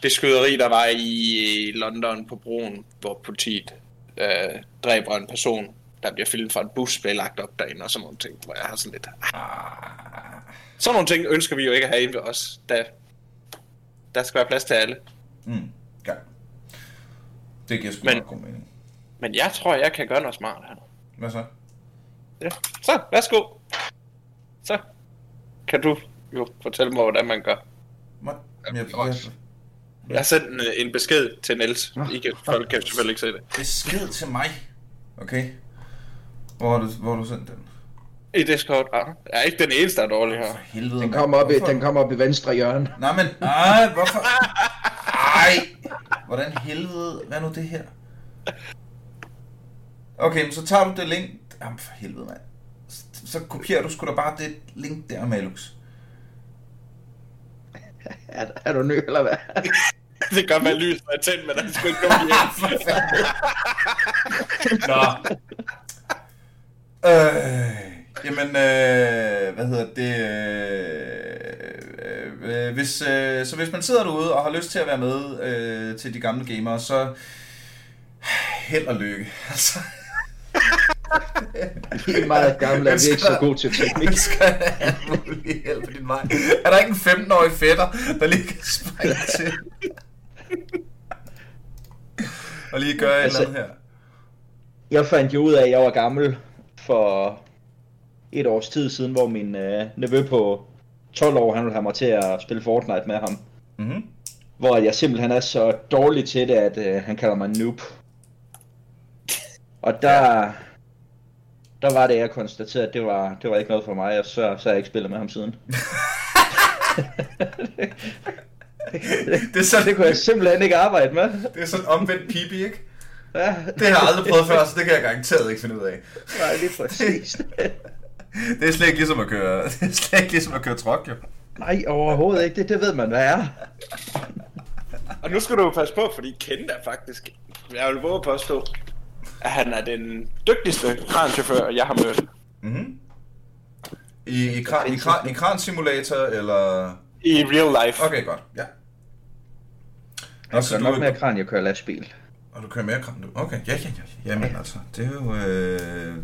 det skyderi, der var i London på broen, hvor politiet øh, dræber en person, der bliver filmet fra en bus, blev lagt op derinde og sådan nogle ting, hvor jeg har sådan lidt... Ah, Sådan nogle ting ønsker vi jo ikke at have inde ved os. Der, der skal være plads til alle. mm, ja. Det giver sgu Men- god mening. Men jeg tror, jeg kan gøre noget smart her. Hvad så? Ja. Så, værsgo. Så kan du jo fortælle mig, hvordan man gør. Jamen, jeg, jeg, Jeg har sendt en, en besked til Niels. I kan, folk kan selvfølgelig ikke se det. besked til mig. Okay. Hvor har du, hvor har du sendt den? I Discord. Ah, jeg er ikke den eneste, der er dårlig her. For helvede, Den kommer op, i, den kommer op i venstre hjørne. Nej, men... Ej, hvorfor? Ej! Hvordan helvede... Hvad er nu det her? Okay, men så tager du det link... Jamen for helvede, mand. Så, så kopierer du sgu da bare det link der, Malux. Er, er du ny, eller hvad? [laughs] [laughs] det gør man lys med tændt, men der er sgu ikke nogen. [laughs] Nå. Øh, jamen, øh, hvad hedder det? Øh, øh, hvis, øh, så hvis man sidder derude og har lyst til at være med øh, til de gamle gamere, så held og lykke. [laughs] Altså, Vi er meget gamle, og vi er ikke så gode til teknik. vi skal have hjælp på din vej. Er der ikke en 15-årig fætter, der lige kan springe til? Og lige gøre Altså- et eller andet her. Jeg fandt jo ud af, at jeg var gammel for et års tid siden, hvor min øh, nevø på 12 år, han ville have mig til at spille Fortnite med ham. Mm-hmm. Hvor jeg simpelthen er så dårlig til det, at øh, han kalder mig noob. Og der, der var det, jeg konstaterede, at det var, det var ikke noget for mig, og så, så har jeg ikke spillet med ham siden. [laughs] [laughs] [laughs] Det er sådan, Det kunne jeg simpelthen ikke arbejde med. Det er sådan omvendt pipi, ikke? Ja, Det har jeg aldrig prøvet før, så det kan jeg garanteret ikke finde ud af. Nej, lige præcis. [laughs] Det er slet ikke ligesom at køre, [laughs] det er slet ikke ligesom at køre truck, jo. Nej, overhovedet ikke. Det, det ved man, hvad er. Og nu skal du jo passe på, fordi Kent er faktisk, jeg vil våge at påstå, at han er den dygtigste kranchauffør, jeg har mødt. Mm-hmm. I, i, kran, i, kran, i kran-simulator, eller... I real life. Okay, godt. Ja. Jeg så kører du, nok mere kran, jeg kører lastbil. og du kører mere kran, du? Okay, ja, ja, ja. Jamen altså, det er jo... Øh...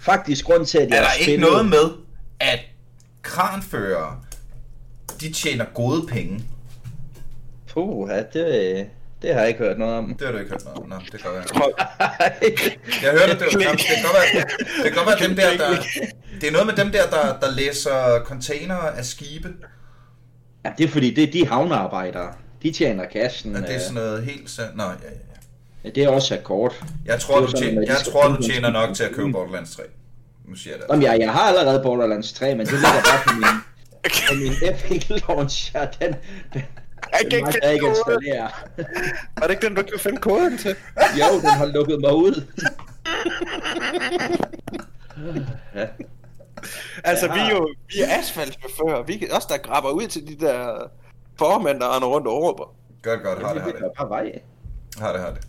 Faktisk grund til, at jeg Er der har ikke spillet... noget med, at kranførere, de tjener gode penge? Puh, ja, det, det har jeg ikke hørt noget om. Det har du ikke hørt noget om. Nå, det kan være. [laughs] Jeg hørte, det, det, det, kan godt være, [laughs] det kan godt være dem der, der... Det er noget med dem der, der, der læser container af skibe. ja, det er fordi, det er de havnearbejdere. De tjener kassen. Er det øh, sådan noget helt... Så... Nå, ja, ja, ja. ja, det er også akkord. Jeg tror, du sådan, tjener, jeg tror, du tjener nok til at købe. Borderlands 3. Nu siger jeg det. Jamen, jeg, jeg har allerede Borderlands 3, men det ligger bare på min, på min Epic Launcher. Den, den, Jeg den kan ikke ikke installere. Var det ikke den, du kunne finde koden til? Jo, den har lukket mig ud. ja. Altså, Jeg vi er jo vi er asfaltchauffører. Vi er også der grabber ud til de der formænd, der render rundt og råber. Godt, godt. Har det, har Det er. Har det, har det.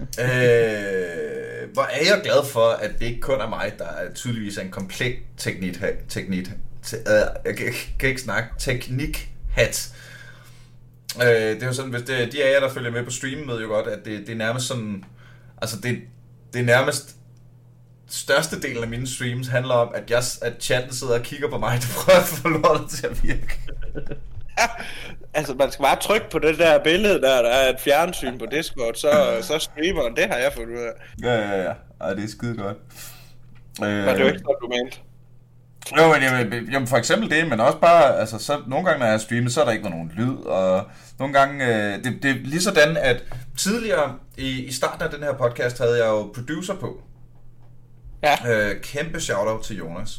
Øh, hvor er jeg glad for, at det ikke kun er mig, der er tydeligvis er en komplet teknik, teknik, te, øh, jeg kan, kan ikke snakke, teknik-hat. Øh, det er jo sådan, hvis det, de af jer, der følger med på streamen, ved jo godt, at det, det er nærmest sådan, altså det, det er nærmest største delen af mine streams handler om, at, jeg, at chatten sidder og kigger på mig, [laughs] der prøver at få lortet til at virke. [laughs] Altså, man skal bare trykke på det der billede der, der er et fjernsyn på Discord, så, [laughs] så streamer. Det har jeg fundet ud af. Ja, ja, ja. Ej, det er skide godt. Øh, Men det er jo ikke sådan, du mente. Jo, men jamen, jamen, for eksempel det, men også bare, altså, så nogle gange, når jeg har streamet, så er der ikke nogen lyd, og nogle gange, øh, det, det er lige sådan, at tidligere i, i starten af den her podcast, havde jeg jo producer på. Ja, Øh, kæmpe shout-out til Jonas.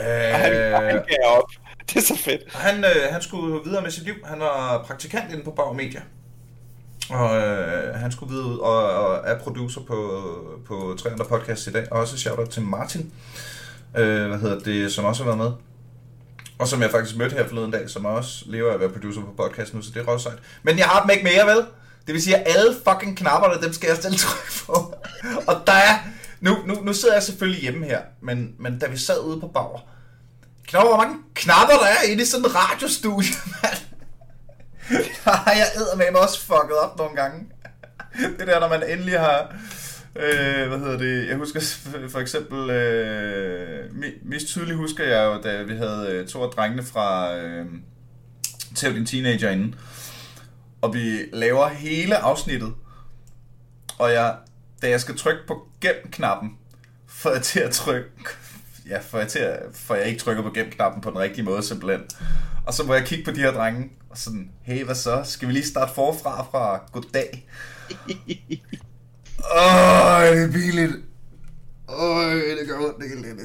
Øh, han, han gav op. [laughs] Det er så fedt. han, øh, han skulle videre med sit liv. Han var praktikant inde på Bauer Media. Og øh, han skulle videre ud og, og er producer på, på 300 podcasts i dag. Og også shout-out til Martin, øh, hvad hedder det, som også har været med. Og som jeg faktisk mødte her forleden dag, som også lever af at være producer på podcast nu, så det er sejt. Men jeg har dem ikke mere, vel? Det vil sige, at alle fucking knapperne, dem skal jeg stille tryk på. og der er... Nu, nu, nu sidder jeg selvfølgelig hjemme her, men, men da vi sad ude på Bauer, Klar, hvor mange knapper der er inde i sådan en radiostudie, [laughs] mand. Der har jeg eddermame også fucket op nogle gange. [laughs] Det der, når man endelig har... Øh, hvad hedder det? Jeg husker for eksempel... Øh, mest tydeligt husker jeg jo, da vi havde øh, to af drengene fra... Øh, Tæv din teenager inden. Og vi laver hele afsnittet. Og jeg, da jeg skal trykke på gem-knappen, får jeg til at trykke ja, får jeg, til at, får jeg ikke trykker på gem-knappen på den rigtige måde, simpelthen. Og så må jeg kigge på de her drenge, og sådan, hey, hvad så? Skal vi lige starte forfra fra goddag? [laughs] Åh, det er pinligt. Åh, det gør ondt, det er lidt.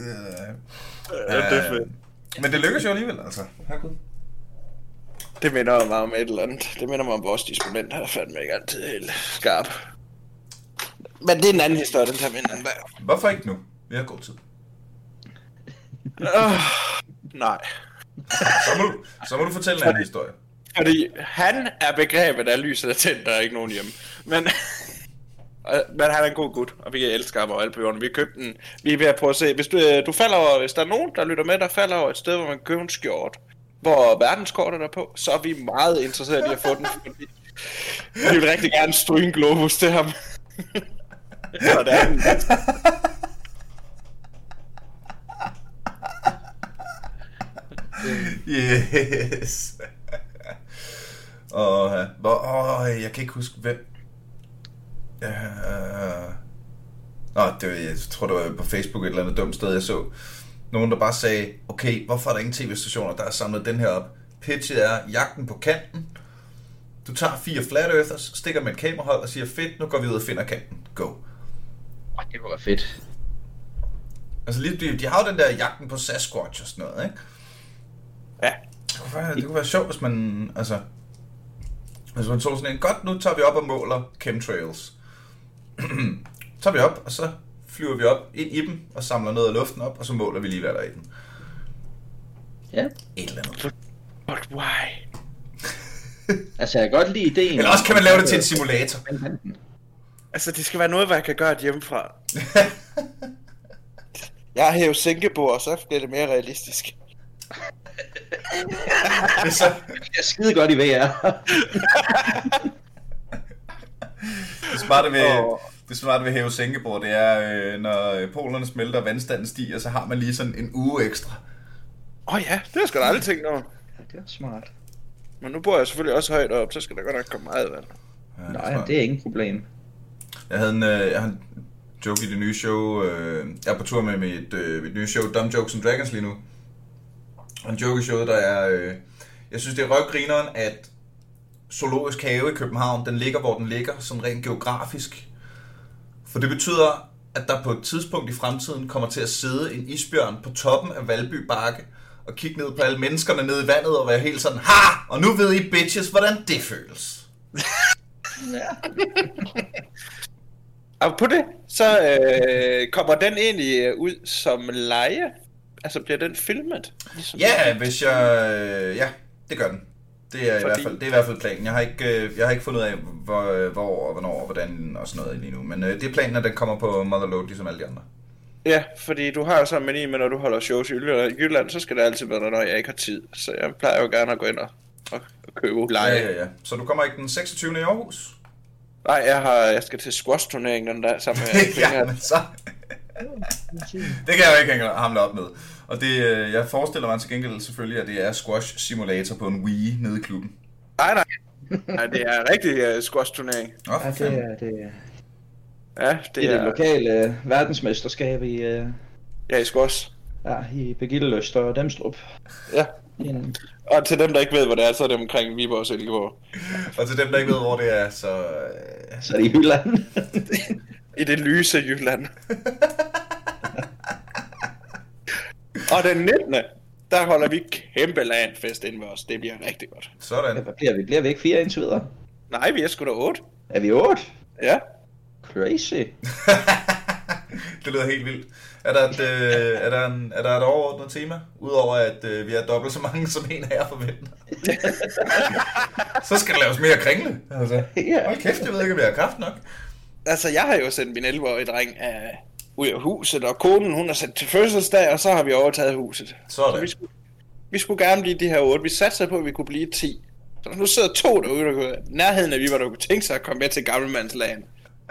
Ja, det er fedt. Men det lykkes jo alligevel, altså. Herregud. Det minder mig om et eller andet. Det minder mig om vores disponent, han er fandme ikke altid helt skarp. Men det er en anden historie, den tager vi en anden dag. Hvorfor ikke nu? Vi har god tid. Uh, nej. Så må, du, så må du fortælle en anden historie. Fordi han er begrebet af lyset er tændt, der er ikke nogen hjemme. Men, og- men han er en god gut, og vi elsker ham og alle på jorden. Vi købte den. Vi er ved at prøve at se. Hvis du, øh, du falder over, hvis der er nogen, der lytter med, der falder over et sted, hvor man kan købe en skjort, hvor verdenskortet er på, så er vi meget interesserede i at få den. Fordi vi vil rigtig gerne stryge en globus til ham. [laughs] og [laughs] det er den. [laughs] Yes. Og hvor, åh, jeg kan ikke huske, hvem... Uh, nå, det var, jeg tror, det var på Facebook et eller andet dumt sted, jeg så. Nogen, der bare sagde, okay, hvorfor er der ingen tv-stationer, der har samlet den her op? Pitchet er jagten på kanten. Du tager fire flat earthers, stikker med et kamerahold og siger, fedt, nu går vi ud og finder kanten. Go. Åh, det være fedt. Altså, lige, de, de har jo den der jagten på Sasquatch og sådan noget, ikke? Ja. Det kunne være, det kunne være sjovt, hvis man, altså... Hvis man tog sådan en, godt, nu tager vi op og måler chemtrails. [clears throat] tager vi op, og så flyver vi op ind i dem, og samler noget af luften op, og så måler vi lige, hvad der er i den. Ja. Et eller andet. But why? [laughs] Altså, jeg kan godt lide ideen. Eller også kan man lave det til en simulator. Altså, det skal være noget, hvor jeg kan gøre det hjemmefra. [laughs] Jeg har hævet sænkebord, så bliver det mere realistisk. Det er så, Det er skide godt i VR. [laughs] det smarte ved, det smarte ved hæve sænkebord, det er, øh, når øh, polerne smelter og vandstanden stiger, så har man lige sådan en uge ekstra. Åh oh, ja, det har jeg sgu da aldrig tænkt over. Ja, det er smart. Men nu bor jeg selvfølgelig også højt op, så skal der godt nok komme meget vand. Ja, det er Nej, det er ingen problem. Jeg havde en, øh, jeg havde en joke i det nye show. Øh, jeg er på tur med mit, øh, mit nye show, Dumb Jokes and Dragons lige nu. Og en joke i showet, der er... Øh, jeg synes, det er røvgrineren, at Zoologisk Have i København, den ligger, hvor den ligger, sådan rent geografisk. For det betyder, at der på et tidspunkt i fremtiden kommer til at sidde en isbjørn på toppen af Valby Bakke, og kigge ned på alle menneskerne nede i vandet, og være helt sådan, ha! Og nu ved I bitches, hvordan det føles. Og på det, så øh, kommer den egentlig ud som leje. Altså bliver den filmet? Ligesom Ja, hvis jeg... øh, Ja, det gør den. Det er, i Fordi- hvert fald, det er i hvert fald planen. Jeg har ikke, øh, jeg har ikke fundet ud af, hvor, øh, hvor og hvornår og hvordan og sådan noget lige nu. Men øh, det er planen, at den kommer på Motherload, ligesom alle de andre. Ja, fordi du har sådan en mani med, når du holder shows i Jylland, så skal det altid være når jeg ikke har tid. Så jeg plejer jo gerne at gå ind og, og, og købe Ja, leje. ja, ja. Så du kommer ikke den 26. i Aarhus? Nej, jeg, har, jeg skal til squash-turneringen den der sammen med [laughs] ja, men så... det kan jeg jo ikke hænge hamle op med. Og det, øh, jeg forestiller mig til gengæld selvfølgelig, at det er Squash Simulator på en Wii nede i klubben. Nej, nej. Nej, det er en rigtig uh, squash-turnering. Åh, oh, Ja, det er, det er, Ja, det det er det lokale øh, verdensmesterskab i, øh, Ja, i squash. ja, i Begilleløst og Demstrup. Ja. En, Og til dem, der ikke ved, hvor det er, så er det omkring Viborg og Silkeborg. Og til dem, der ikke ved, hvor det er, så... Øh, så er det i Jylland. [laughs] I det lyse Jylland. [laughs] og den 19. Der holder vi kæmpe landfest inde ved os. Det bliver rigtig godt. sådan. Hvad bliver vi? Bliver vi ikke fire indtil videre? Nej, vi er sgu da 8. Er vi otte? Ja. Crazy. [laughs] det lyder helt vildt. Er der et, øh, er der en, er der et overordnet tema? Udover at øh, vi er dobbelt så mange, som en af jer forventer. [laughs] så skal der laves mere kringle. Altså. Hold kæft, jeg ved ikke, om jeg har kraft nok. Altså, jeg har jo sendt min 11-årige dreng af, ud af huset, og konen, hun har sendt til fødselsdag, og så har vi overtaget huset. Sådan. Så vi skulle, vi skulle gerne blive de her 8. Vi satte på, at vi kunne blive 10. Så nu sidder to derude, der kunne, nærheden af vi, hvor der kunne tænke sig at komme med til gammelmandslagen.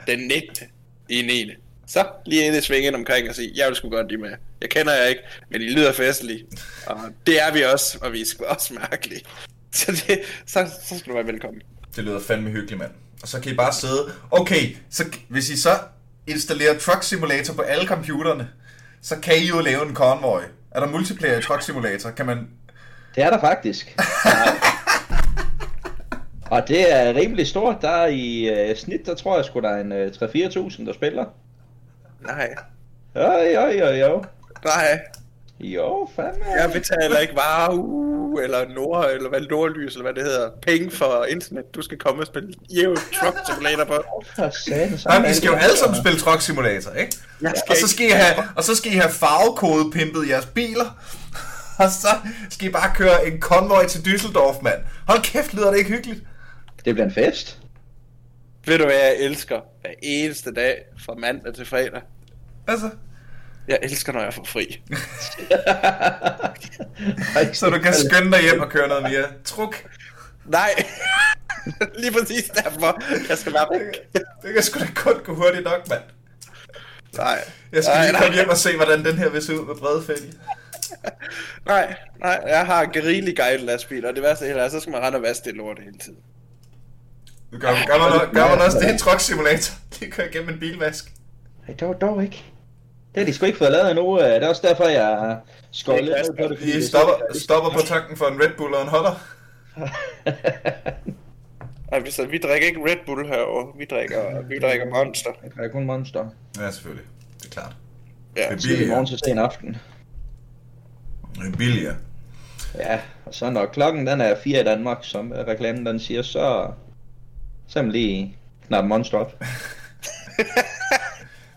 Den 19. i 9. Så lige ind i svingen omkring og sige, jeg vil sgu godt lige med. Jeg kender jer ikke, men I lyder festlige. Og det er vi også, og vi er sgu også mærkelige. [laughs] Så, det, så, så skal du være velkommen. Det lyder fandme hyggeligt, mand. Og så kan I bare sidde... Okay, så hvis I så installerer Truck Simulator på alle computerne, så kan I jo lave en convoy. Er der multiplayer i Truck Simulator? Kan man... Det er der faktisk. [laughs] og det er rimelig stort. Der er i øh, snit, der tror jeg sgu, der er en øh, 3-4.000, der spiller. Nej, Jo, jo, jo, jo. nej. Jo, fandme. Jeg betaler ikke Eller Nord, eller hvad Nordlys, eller hvad det hedder, penge for internet. Du skal komme og spille Euro Truck Simulator på. For satan, så Nej, er men I det skal jo alle sammen spille Truck Simulator, ikke? Skal Og så ikke- skal I have, og så skal I have farvekode pimpet jeres biler. [laughs] Og så skal I bare køre en konvoj til Düsseldorf, mand. Hold kæft, lyder det ikke hyggeligt? Det bliver en fest. Ved du hvad jeg elsker hver eneste dag fra mandag til fredag? Altså, Jeg elsker, når jeg får fri. [laughs] så du kan skynde dig hjem og køre noget mere truk. Nej, [laughs] lige præcis derfor. Jeg skal være væk. Det kan sgu da kun gå hurtigt nok, mand. Nej. Jeg skal nej, lige nej, komme hjem og se, hvordan den her vil se ud med brede fælge. Nej, nej, jeg har guerilla guide lastbil, og det værste hele er, så skal man rende og vaske det lort hele tiden. Gør, gør, man, gør man også det i Truck Simulator? Lige køre igennem en bilvask. Nej, dog, dog ikke. Det har de sgu ikke fået lavet endnu. øh, Det er også derfor, jeg skåret lidt ned på det. det- stopper, stopper på tanken for en Red Bull og en hotter. Nej, [laughs] vi, så, vi drikker ikke Red Bull herovre. Vi drikker, vi drikker Monster. Jeg drikker kun Monster. Ja, selvfølgelig. Det er klart. Ja. Det er billigere. morgen til sen aften. Det er billigere. Ja, og så når klokken den er 4 i Danmark, som reklamen den siger, så... Så er man lige knappe Monster op. [laughs]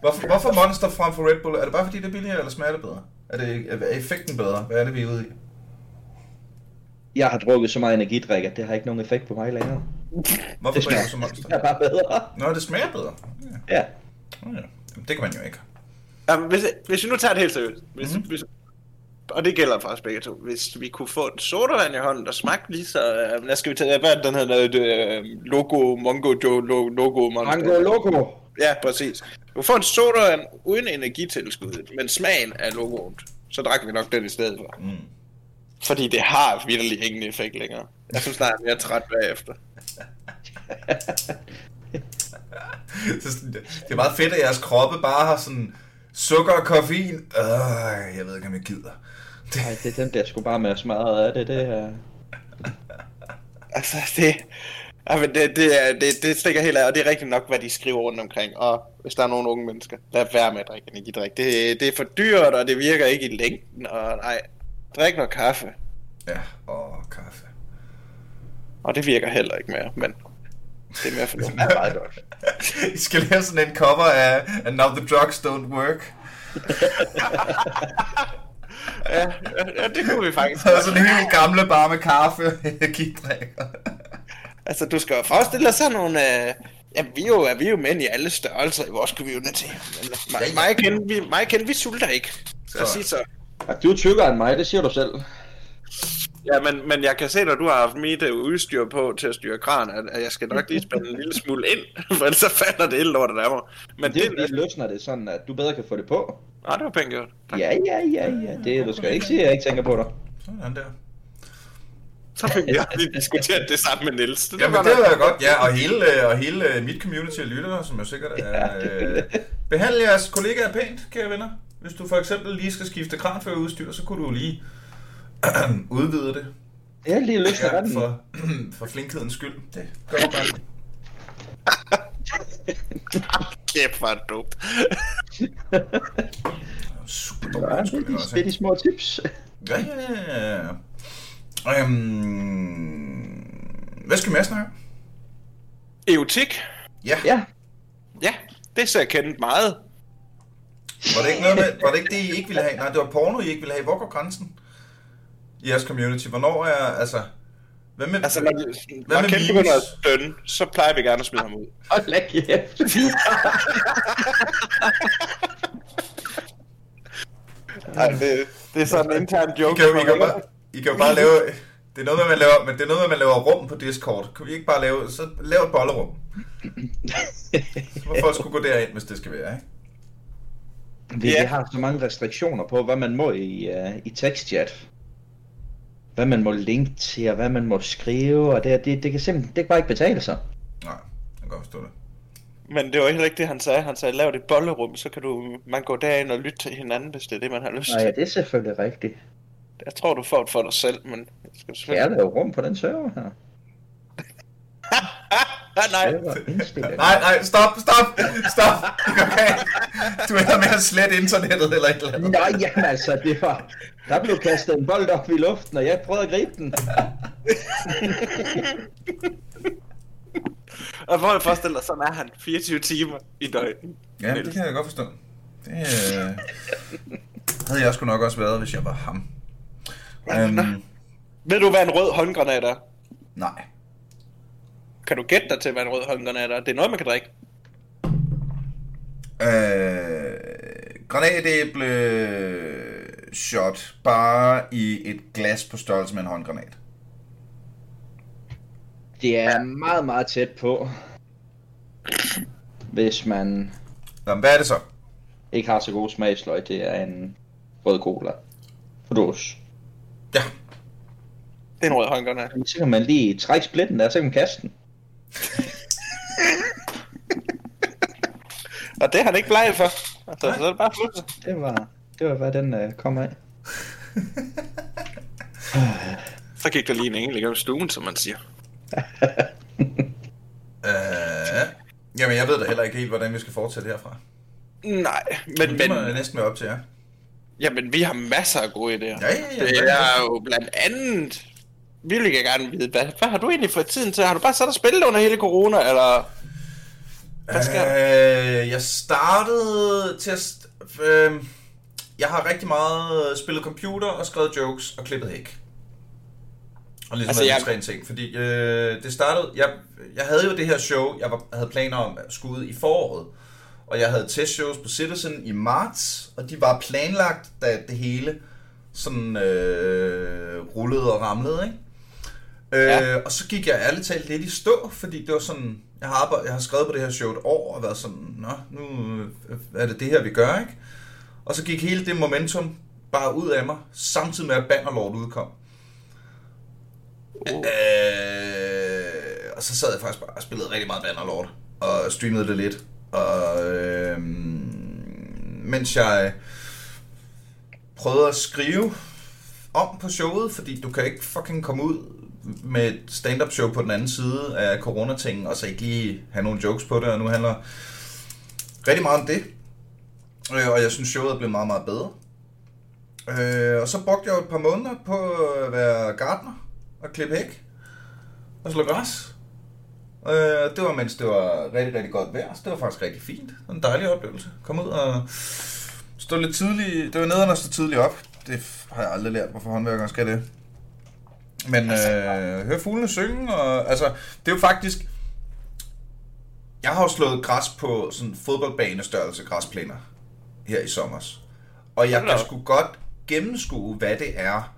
Hvorfor, hvorfor Monster frem for Red Bull? Er det bare fordi, det er billigere, eller smager det bedre? Er, det, er effekten bedre? Hvad er det, vi er ude i? Jeg har drukket så meget energidrik, at det har ikke nogen effekt på mig længere. Hvorfor Det smager, du så det Monster? er bare bedre. Nå, det smager bedre. Ja. Ja. Ja. Jamen, det kan man jo ikke. Jamen, hvis, hvis vi nu tager det helt seriøst, hvis, Mhm. mm-hmm. hvis, og det gælder os begge to, hvis vi kunne få en sodavand i hånden, der smagte lige så, øh, hvad skal vi tage, hvad er det, den hedder, det, øh, logo, mongo, jo, lo, logo, monster. Mango Loco. Ja, præcis. Du kan få en sodavand uden energitilskud, men smagen er logoen, så drak vi nok den i stedet for. Mm. Fordi det har virkelig ingen effekt længere. Jeg synes, der er mere træt bagefter. [laughs] det, er er meget fedt, at jeres kroppe bare har sådan sukker og koffein. Øh, jeg ved ikke, om jeg gider. [laughs] Det, Nej, det er dem der sgu bare med at smadre af det, det er... Altså, det... Ja, men det, det, er, det, det stikker helt af, og det er rigtigt nok, hvad de skriver rundt omkring. Og hvis der er nogle unge mennesker, lad være med at drikke energidrik. Det, det er for dyrt, og det virker ikke i længden, og nej, drik noget kaffe. ja, åh, kaffe. Og det virker heller ikke mere, men det er mere for Det er meget godt. [laughs] I skal lave sådan en cover af, af Now the Drugs Don't Work. [laughs] ja, ja, det kunne vi faktisk. Så [laughs] er sådan en helt gamle bare med kaffe og energidrikker. Altså, du skal jo forestille dig sådan nogle... Øh, ja, vi er, jo, vi er jo mænd i alle størrelser i vores community. Men mig, Ja, ja. mig, kende, vi, mig kende, vi sulter ikke. Så. sige så. Ja, Du er tykkere end mig, det siger du selv. Ja, men, men jeg kan se, når du har haft mit øh, udstyr på til at styre kran, at, jeg skal nok lige spænde en lille smule ind, [laughs] for ellers så falder det hele lortet af mig. Men Det det, er løsner det sådan, at du bedre kan få det på. Nej, det var pænt gjort. Tak. Ja, ja, ja, ja. Det, du skal ikke sige, at jeg ikke tænker på dig. Sådan der. Så fik vi lige diskuteret det sammen med Niels. Det, Jamen, var det var godt, ja, og hele, og hele mit community af lyttere, som jo sikkert er... Øh, behandle jeres kollegaer pænt, kære venner. Hvis du for eksempel lige skal skifte kranførerudstyr, så kunne du lige [clears throat] udvide det. Jeg har lige løsnet Ja, ja, for, [clears throat] for flinkhedens skyld. Det gør du bare. [laughs] Kæft, hvor er det dumt. Super Ja, dårligt. det, er de, små tips. Ja, ja, ja, ja. Øhm, hvad skal vi mere snakke om? Eotik. Ja, Ja, Ja, det ser kendt meget. var det ikke noget med, var det ikke det, I ikke ville have? Nej, det var porno, I ikke ville have. Hvor går grænsen? I jeres community. Hvornår er, altså... Hvad med, Altså, når, Hvad når med Ken memes? begynder at stønne, så plejer vi gerne at smide ham ud. [laughs] hold da kæft. Nej, det, det er sådan en intern I joke. kan, jo, I, kan bare, I kan jo bare lave... Det er noget med, man laver, men det er noget med, man laver rum på Discord. Kan vi ikke bare lave... Så lave et bollerum. Hvorfor skulle gå derind, hvis det skal være, ikke? Vi, Ja. har så mange restriktioner på, hvad man må i, uh, i tekstchat. Hvad man må linke til, og hvad man må skrive, og det, det, det kan simpelthen det kan bare ikke betale sig. Nej, jeg kan godt forstå det. Men det var heller ikke det, han sagde. Han sagde, lav det bollerum, så kan du, man gå derind og lytte til hinanden, hvis det er det, man har lyst Nej, til. ja, det er selvfølgelig rigtigt. Jeg tror, du får det for dig selv, men... Jeg skal jeg selvfølgelig... lave rum på den server her? Ah, [laughs] nej. Nej, nej, stop, stop, stop. Okay. Du ender med at slette internettet eller et eller andet. Nå, jamen altså, det var... Der blev kastet en bold op i luften, og jeg prøvede at gribe den. og hvor jeg forestiller dig, sådan er han 24 timer i døgnet. Ja, det kan jeg godt forstå. Det øh, havde jeg sgu nok også været, hvis jeg var ham. Um, Ved du, hvad en rød håndgranat er? nej. Kan du gætte dig til, hvad en rød håndgranat er? Det er noget, man kan drikke. Øh, granatæble shot bare i et glas på størrelse med en håndgranat. Det er meget, meget tæt på. Hvis man Nå, men hvad er det så? ikke har så god smagsløg, det er en rød cola. På dås. Ja, Det er en rød håndgranat. Så kan man lige trække splitten der, så kan man kaste den. [laughs] Og det er han ikke bleg for. Altså, så er det bare flytte. Det var, det var hvad den uh, kom af. Så gik der lige en engel igennem stuen, som man siger. [laughs] øh, jamen jeg ved da heller ikke helt, hvordan vi skal fortsætte herfra. Nej, men, Men, det må men, jeg næsten være op til jer. Jamen, vi har masser af gode idéer. Ja, ja, ja. Det er jo blandt andet... Vi vil gerne vide, hvad, hvad har du egentlig fået tiden til? Har du bare sat og spillet under hele corona, eller... Hvad sker der? Øh, jeg startede til at... st- Øh, jeg har rigtig meget spillet computer og skrevet jokes og klippet hæk. Og ligesom Altså, jeg- jeg... tre ting, fordi øh, det startede... Jeg, jeg havde jo det her show, jeg var, havde planer om at skulle ud i foråret. Og jeg havde testshows på Citizen i marts, og de var planlagt, da det hele sådan øh, rullede og ramlede, ikke? Ja. Øh, og så gik jeg ærligt talt lidt i stå, fordi det var sådan, jeg har, arbejdet, jeg har skrevet på det her show et år, og været sådan, nå, nu er det det her, vi gør, ikke? Og så gik hele det momentum bare ud af mig, samtidig med at Bannerlord udkom. Uh. Øh, og så sad jeg faktisk bare og spillede rigtig meget Bannerlord, og streamede det lidt. Og øh, mens jeg prøvede at skrive om på showet, fordi du kan ikke fucking komme ud med et stand-up show på den anden side af coronatingen, og så ikke lige have nogle jokes på det, og nu handler rigtig meget om det. Øh, og jeg synes, showet er blevet meget, meget bedre. Øh, og så brugte jeg jo et par måneder på at være gartner og klippe hæk og slå græs. Øh, det var mens det var rigtig, rigtig godt vejr, så det var faktisk rigtig fint. Det var en dejlig oplevelse. Kom ud og stå lidt tidligt. Det var nederen at stå tidligt op. Det har jeg aldrig lært, hvorfor håndværkere skal det. Men altså, øh, hør fuglene synge, og altså, det er jo faktisk... Jeg har jo slået græs på sådan fodboldbanestørrelse græsplæner her i sommer. Og jeg kan sgu godt gennemskue, hvad det er,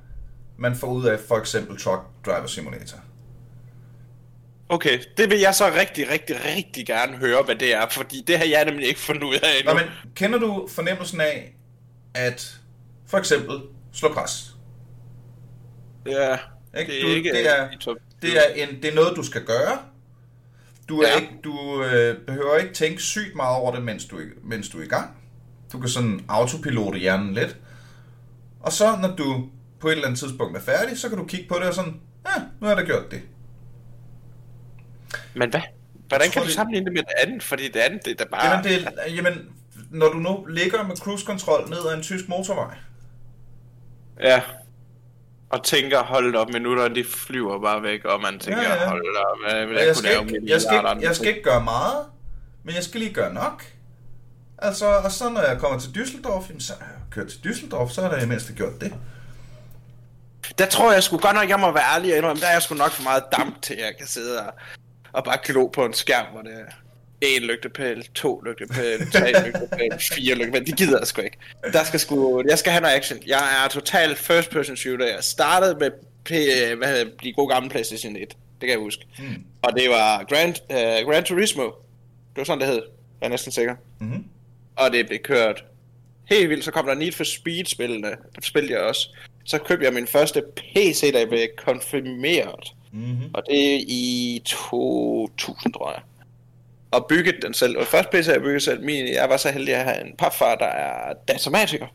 man får ud af for eksempel Truck Driver Simulator. Okay, det vil jeg så rigtig, rigtig, rigtig gerne høre, hvad det er, fordi det har jeg nemlig ikke fundet ud af endnu. Nå, men kender du fornemmelsen af, at for eksempel slå græs? Ja, Ikke? det er Du- ikke det er-. Det er, en, det er noget, du skal gøre. Du, er Ja. ikke, du øh, behøver ikke tænke sygt meget over det, mens du, mens du er i gang. Du kan sådan autopilote hjernen lidt. Og så, når du på et eller andet tidspunkt er færdig, så kan du kigge på det og sådan, ja, nu har jeg da gjort det. Men hvad? Hvordan Jeg kan tror, du det- sammenligne det med det andet? Fordi det andet, det er bare... Jamen, det, er- jamen, når du nu ligger med cruise control ned ad en tysk motorvej, Ja. Og tænker, hold op, minutterne de flyver bare væk, og man tænker, Ja, ja, hold op, hvad vil Og jeg, jeg kunne skal, lave ikke, med jeg, skal ikke, jeg skal ikke gøre meget, men jeg skal lige gøre nok. Altså, og så når jeg kommer til Düsseldorf, jamen, så har jeg kørt til Düsseldorf, så har jeg i mindste gjort det. Der tror jeg sgu godt nok, jeg må være ærlig og indrømme, der er jeg sgu nok for meget damp til, at jeg kan sidde og, og bare glo på en skærm, hvor det er en lygtepæl, to lygtepæl, tre [laughs] lygtepæl, fire lygtepæl. Det gider jeg sgu ikke. Der skal sgu, jeg skal have noget action. Jeg er total first person shooter. Jeg startede med P, hvad hedder, de gode gamle PlayStation 1. Det kan jeg huske. Mm. Og det var Grand, uh, Gran Turismo. Det var sådan, det hed. Jeg er næsten sikker. Mm-hmm. Og det blev kørt helt vildt. Så kom der Need for Speed-spillene. Det spillede jeg også. Så købte jeg min første PC, der blev konfirmeret. Mm-hmm. Og det er i 2000, tror jeg. Og bygget den selv. Og første PC, jeg byggede selv, min, jeg var så heldig at have en papfar, der er datamatiker.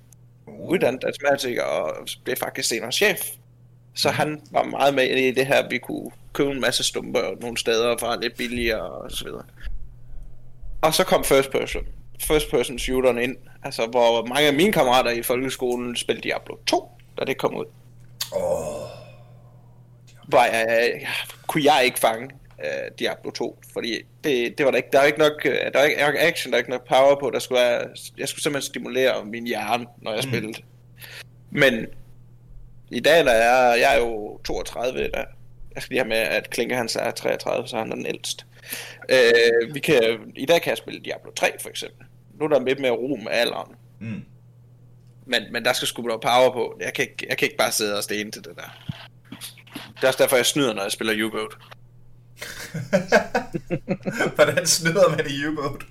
Uddannet datamatiker, og blev faktisk senere chef. Så han var meget med i det her, vi kunne købe en masse stumper nogle steder fra lidt billigere og så videre. Og så kom first person. First person shooteren ind. Altså, hvor mange af mine kammerater i folkeskolen spillede Diablo 2, da det kom ud. Åh, hvor jeg, jeg, kunne jeg ikke fange uh, Diablo 2, fordi det, det var der ikke, der var ikke nok, uh, der var ikke var ikke action, der var ikke nok power på, der skulle være, jeg skulle simpelthen stimulere min hjerne, når jeg Mm. spillede. Men i dag, der er jeg er jo 32, der, jeg skal lige have med, at Klinke hans er 33, så han er den ældste. Uh, vi kan, I dag kan jeg spille Diablo 3 for eksempel. Nu er der lidt mere ro med alderen. mm. Men, men der skal sgu noget power på. Jeg kan, ikke, jeg kan ikke bare sidde og stene til det der. Det er også derfor, jeg snyder, når jeg spiller U-Boat. [laughs] Hvordan snyder man i U-Boat?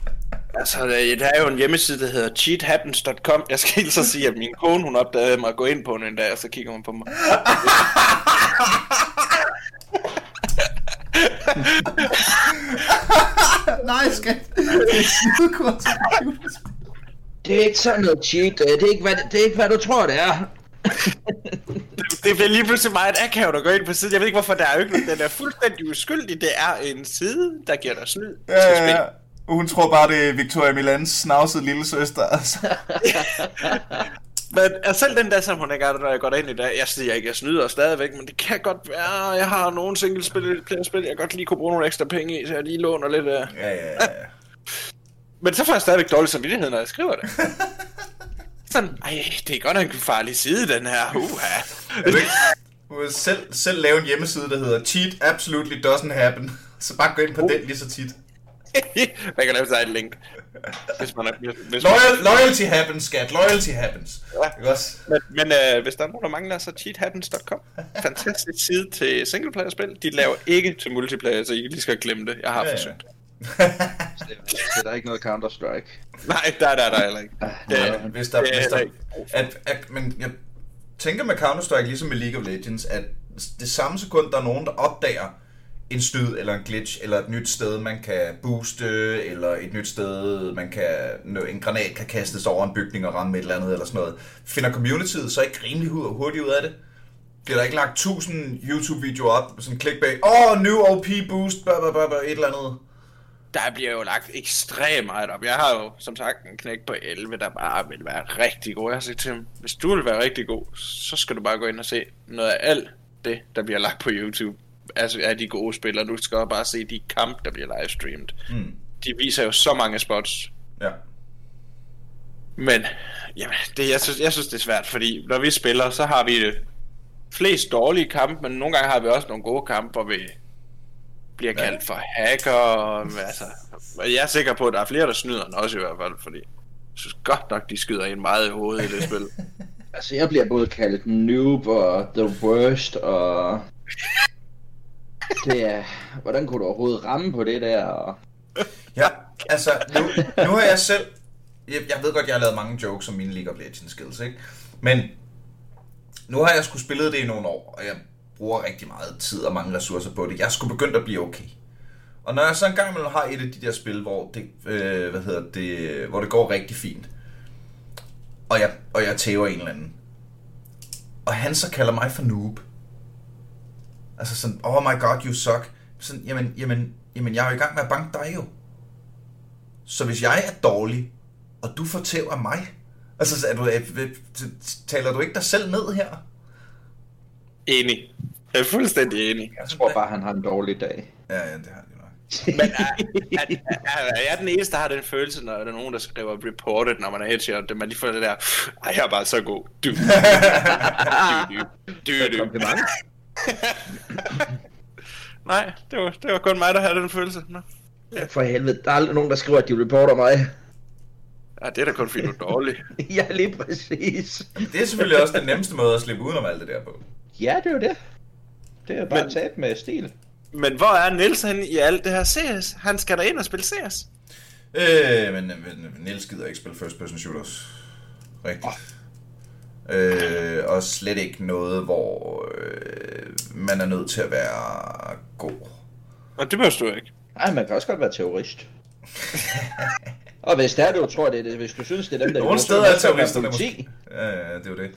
Altså, der er jo en hjemmeside, der hedder cheathappens.com. Jeg skal helt så sige, at min kone, hun opdagede mig at gå ind på den en dag, og så kigger hun på mig. [laughs] Nej, skat. Det er. Det er ikke sådan noget cheat. Det er ikke, hvad, det er ikke, hvad du tror, det er. [laughs] Det, det bliver lige pludselig meget akavet at gå ind på siden. Jeg ved ikke, hvorfor der er jo ikke. Den er fuldstændig uskyldig. Det er en side, der giver dig snyd Ja, ja, ja. Hun tror bare, det er Victoria Milans snavsede lille søster. Altså. [laughs] Men altså, selv den der, som hun ikke er, når jeg går ind i dag, jeg siger ikke, jeg snyder stadigvæk, men det kan godt være, jeg har nogle single spil, spil jeg godt lige kunne bruge nogle ekstra penge i, så jeg lige låner lidt af. Ja, ja, ja. [laughs] Men så får jeg stadigvæk dårlig samvittighed, når jeg skriver det. Sådan, ej, det er godt nok en farlig side, den her. Uha. Du vil selv, selv lave en hjemmeside, der hedder Cheat Absolutely Doesn't Happen. Så bare gå ind på den lige så tit. [laughs] man kan lave sig et link. Hvis man er, hvis, hvis Loyal, loyalty happens, skat. Loyalty happens. Ja. Ikke også? Men, men øh, hvis der er nogen, der mangler, så cheathappens.com. Fantastisk side til singleplayer-spil. De laver ikke til multiplayer, så I lige skal glemme det. Jeg har ja. forsøgt. Så der er ikke noget Counter-Strike. Nej, der er der, der heller ikke. Ah, hvis der, er hvis der, at, at, men jeg tænker med Counter-Strike, ligesom med League of Legends, at det samme sekund, der er nogen, der opdager en snyd eller en glitch, eller et nyt sted, man kan booste, eller et nyt sted, man kan, en granat kan kastes over en bygning og ramme et eller andet, eller sådan noget. Finder communityet så ikke rimelig hu- hurtigt ud af det? Bliver der ikke lagt 1000 YouTube-videoer op, sådan clickbait, åh, oh, new OP boost, blah, blah, blah, et eller andet. Der bliver jo lagt ekstremt meget op. Jeg har jo, som sagt, en knæk på 11, der bare vil være rigtig god. Jeg har sagt til ham, hvis du vil være rigtig god, så skal du bare gå ind og se noget af alt det, der bliver lagt på YouTube. Altså af de gode spillere. Du skal bare se de kampe, der bliver livestreamet. Mm. De viser jo så mange spots. Ja. Men, jamen, det, jeg, synes, jeg synes, det er svært, fordi når vi spiller, så har vi det flest dårlige kampe, men nogle gange har vi også nogle gode kampe, hvor vi bliver Ja. kaldt for hacker. Og, altså, og jeg er sikker på, at der er flere, der snyder end os i hvert fald, fordi jeg synes godt nok, de skyder en meget i hovedet i det [laughs] spil. Altså, jeg bliver både kaldt noob og the worst, og... [laughs] Det er... Hvordan kunne du overhovedet ramme på det der? Og... Ja, altså, nu, nu har jeg selv... Jeg, jeg ved godt, jeg har lavet mange jokes om mine League of Legends skills, ikke? Men nu har jeg sgu spillet det i nogle år, og jeg bruger rigtig meget tid og mange ressourcer på det. Jeg skulle begyndt at blive okay. Og når jeg så en gang imellem har et af de der spil, hvor det, øh, hvad hedder det, hvor det går rigtig fint, og jeg, og jeg tæver en eller anden, og han så kalder mig for noob. Altså sådan, oh my god, you suck. Sådan, jamen, jamen, jamen, jeg er jo i gang med at banke dig jo. Så hvis jeg er dårlig, og du får tæv af mig, altså så er du, øh, øh, er, taler du ikke dig selv ned her? enig. Jeg er fuldstændig enig. Jeg tror bare, han har en dårlig dag. Ja, ja, det har de nok. [laughs] Men er, er, er, er jeg den eneste, der har den følelse, når der er nogen, der skriver reported, når man er headshot, det man lige får det der, ej, jeg er bare så god. Du. [laughs] Du, du. Du, du. [laughs] Nej, det var, det var kun mig, der havde den følelse. Nå. For helvede, der er aldrig nogen, der skriver, at de reporter mig. Ja, det er da kun fordi, du er dårlig. ja, lige præcis. Det er selvfølgelig også den nemmeste måde at slippe udenom alt det der på. Ja, det er jo det. Det er bare Men- Men... tab med stil. Men hvor er Niels henne i alt det her CS? Han skal da ind og spille CS. Øh, men, men Niels gider ikke spille first person shooters. Rigtigt. Øh, og slet ikke noget, hvor øh, man er nødt til at være god. Og det behøver du ikke. Nej, man kan også godt være terrorist. [laughs] og hvis det er, du tror, det er det, hvis du synes, det er dem, der... Nogle steder er terroristerne måske. Ja, ja, det er jo det.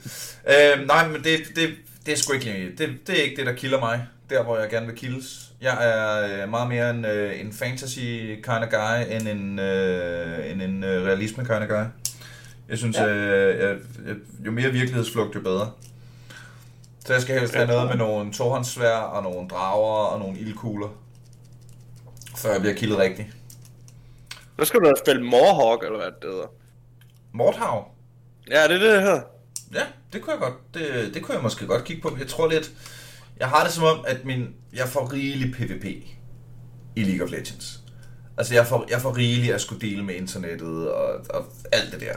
Øh, nej, men det, det, det er sgu ikke det, det er ikke det, der kilder mig. Der, hvor jeg gerne vil kildes. Jeg er øh, meget mere en, øh, en fantasy kind of guy, end en, øh, end en øh, realisme kind of guy. Jeg synes. Ja. øh, jeg, jeg, jo mere virkelighedsflugt, jo bedre. Så jeg skal helst have noget med nogle tohåndssvær, og nogle drager, og nogle ildkugler. Før jeg bliver kildet rigtigt. Så skal du da spille Morhawk, eller hvad det hedder. Mordhav. Ja, det er det, det hedder. Ja, det kunne jeg godt. Det, det kunne jeg måske godt kigge på. Jeg tror lidt... Jeg har det som om, at min, jeg får rigelig PvP i League of Legends. Altså, jeg får, jeg får rigeligt at skulle dele med internettet og, og alt det der.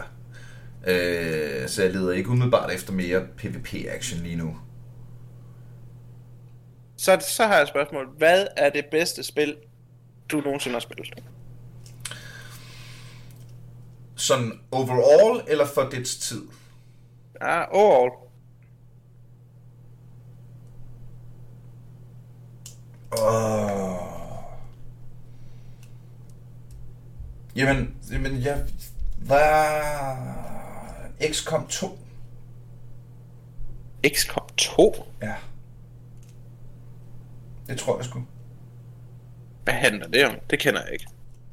Øh, så jeg leder ikke umiddelbart efter mere PvP-action lige nu. Så, så har jeg et spørgsmål. Hvad er det bedste spil, du nogensinde har spillet? Sådan overall, eller for dets tid? Ja, overall. Åh. Jamen, jamen, jeg var... XCOM 2. XCOM 2? Ja. Det tror jeg sgu. Hvad handler det om? Det kender jeg ikke.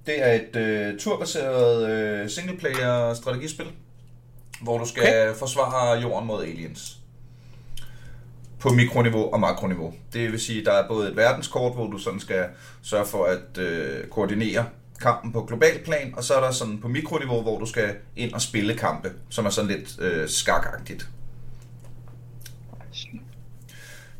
Det er et øh, turbaseret øh, singleplayer strategispil, hvor du skal Okay. forsvare jorden mod aliens. På mikroniveau og makroniveau. Det vil sige, der er både et verdenskort, hvor du sådan skal sørge for at øh, koordinere kampen på global plan, og så er der sådan på mikroniveau, hvor du skal ind og spille kampe, som er sådan lidt øh, skakagtigt.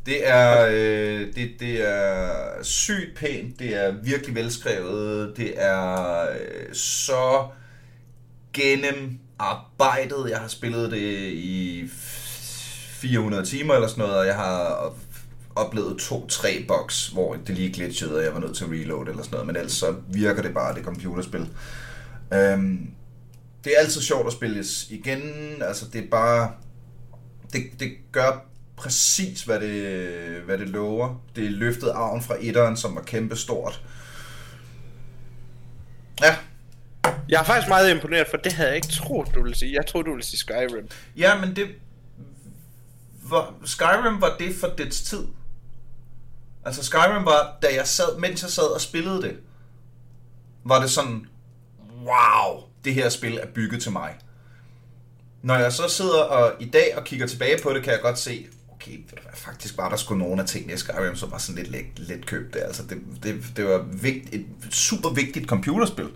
Det er, øh, det, det er sygt pænt, det er virkelig velskrevet, det er øh, så arbejdet. Jeg har spillet det i 400 timer eller sådan noget, og jeg har oplevet to-tre boks, hvor det lige glitchede, og jeg var nødt til at reload eller sådan noget, men ellers så virker det bare, det computerspil. Øhm, det er altid sjovt at spille igen, altså det er bare, det, det gør præcis, hvad det, hvad det lover. Det løftede løftet arven fra etteren, som var kæmpe stort. Ja. Jeg er faktisk meget imponeret, for det havde jeg ikke troet, du ville sige. Jeg troede, du ville sige Skyrim. Ja, men det... Var, Skyrim var det for dets tid. Altså Skyrim var, da jeg sad, mens jeg sad og spillede det, var det sådan, wow, det her spil er bygget til mig. Når jeg så sidder og i dag og kigger tilbage på det, kan jeg godt se, okay, faktisk var der sgu nogle af tingene i Skyrim, som var sådan lidt let, let købt. Altså, det, det, det var vigt, et super vigtigt computerspil.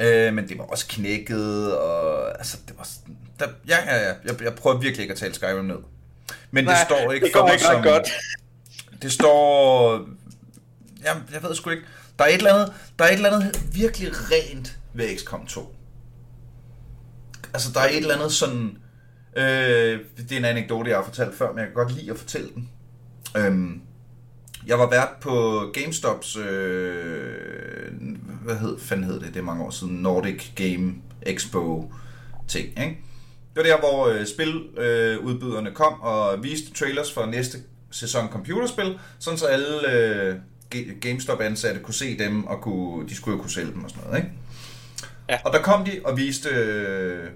Øh, men det var også knækket, og altså, det var sådan, der, ja, ja, ja, jeg, jeg prøver virkelig ikke at tale Skyrim ned. Men Nej, det står ikke det for ikke som, godt. Det står, ja, jeg ved sgu ikke, der er et eller andet, der er et eller andet virkelig rent ved XCOM 2. Altså, der er et eller andet sådan, Øh, det er en anekdote, jeg har fortalt før, men jeg kan godt lide at fortælle den. Øhm, jeg var vært på GameStops, øh, hvad hed, fanden hed det, det er mange år siden, Nordic Game Expo ting, ikke? Det var der, hvor øh, spiludbyderne øh, kom og viste trailers for næste sæson computerspil, sådan så alle øh, GameStop-ansatte kunne se dem, og kunne, de skulle jo kunne sælge dem og sådan noget, ikke? Ja. Og der kom de og viste øh,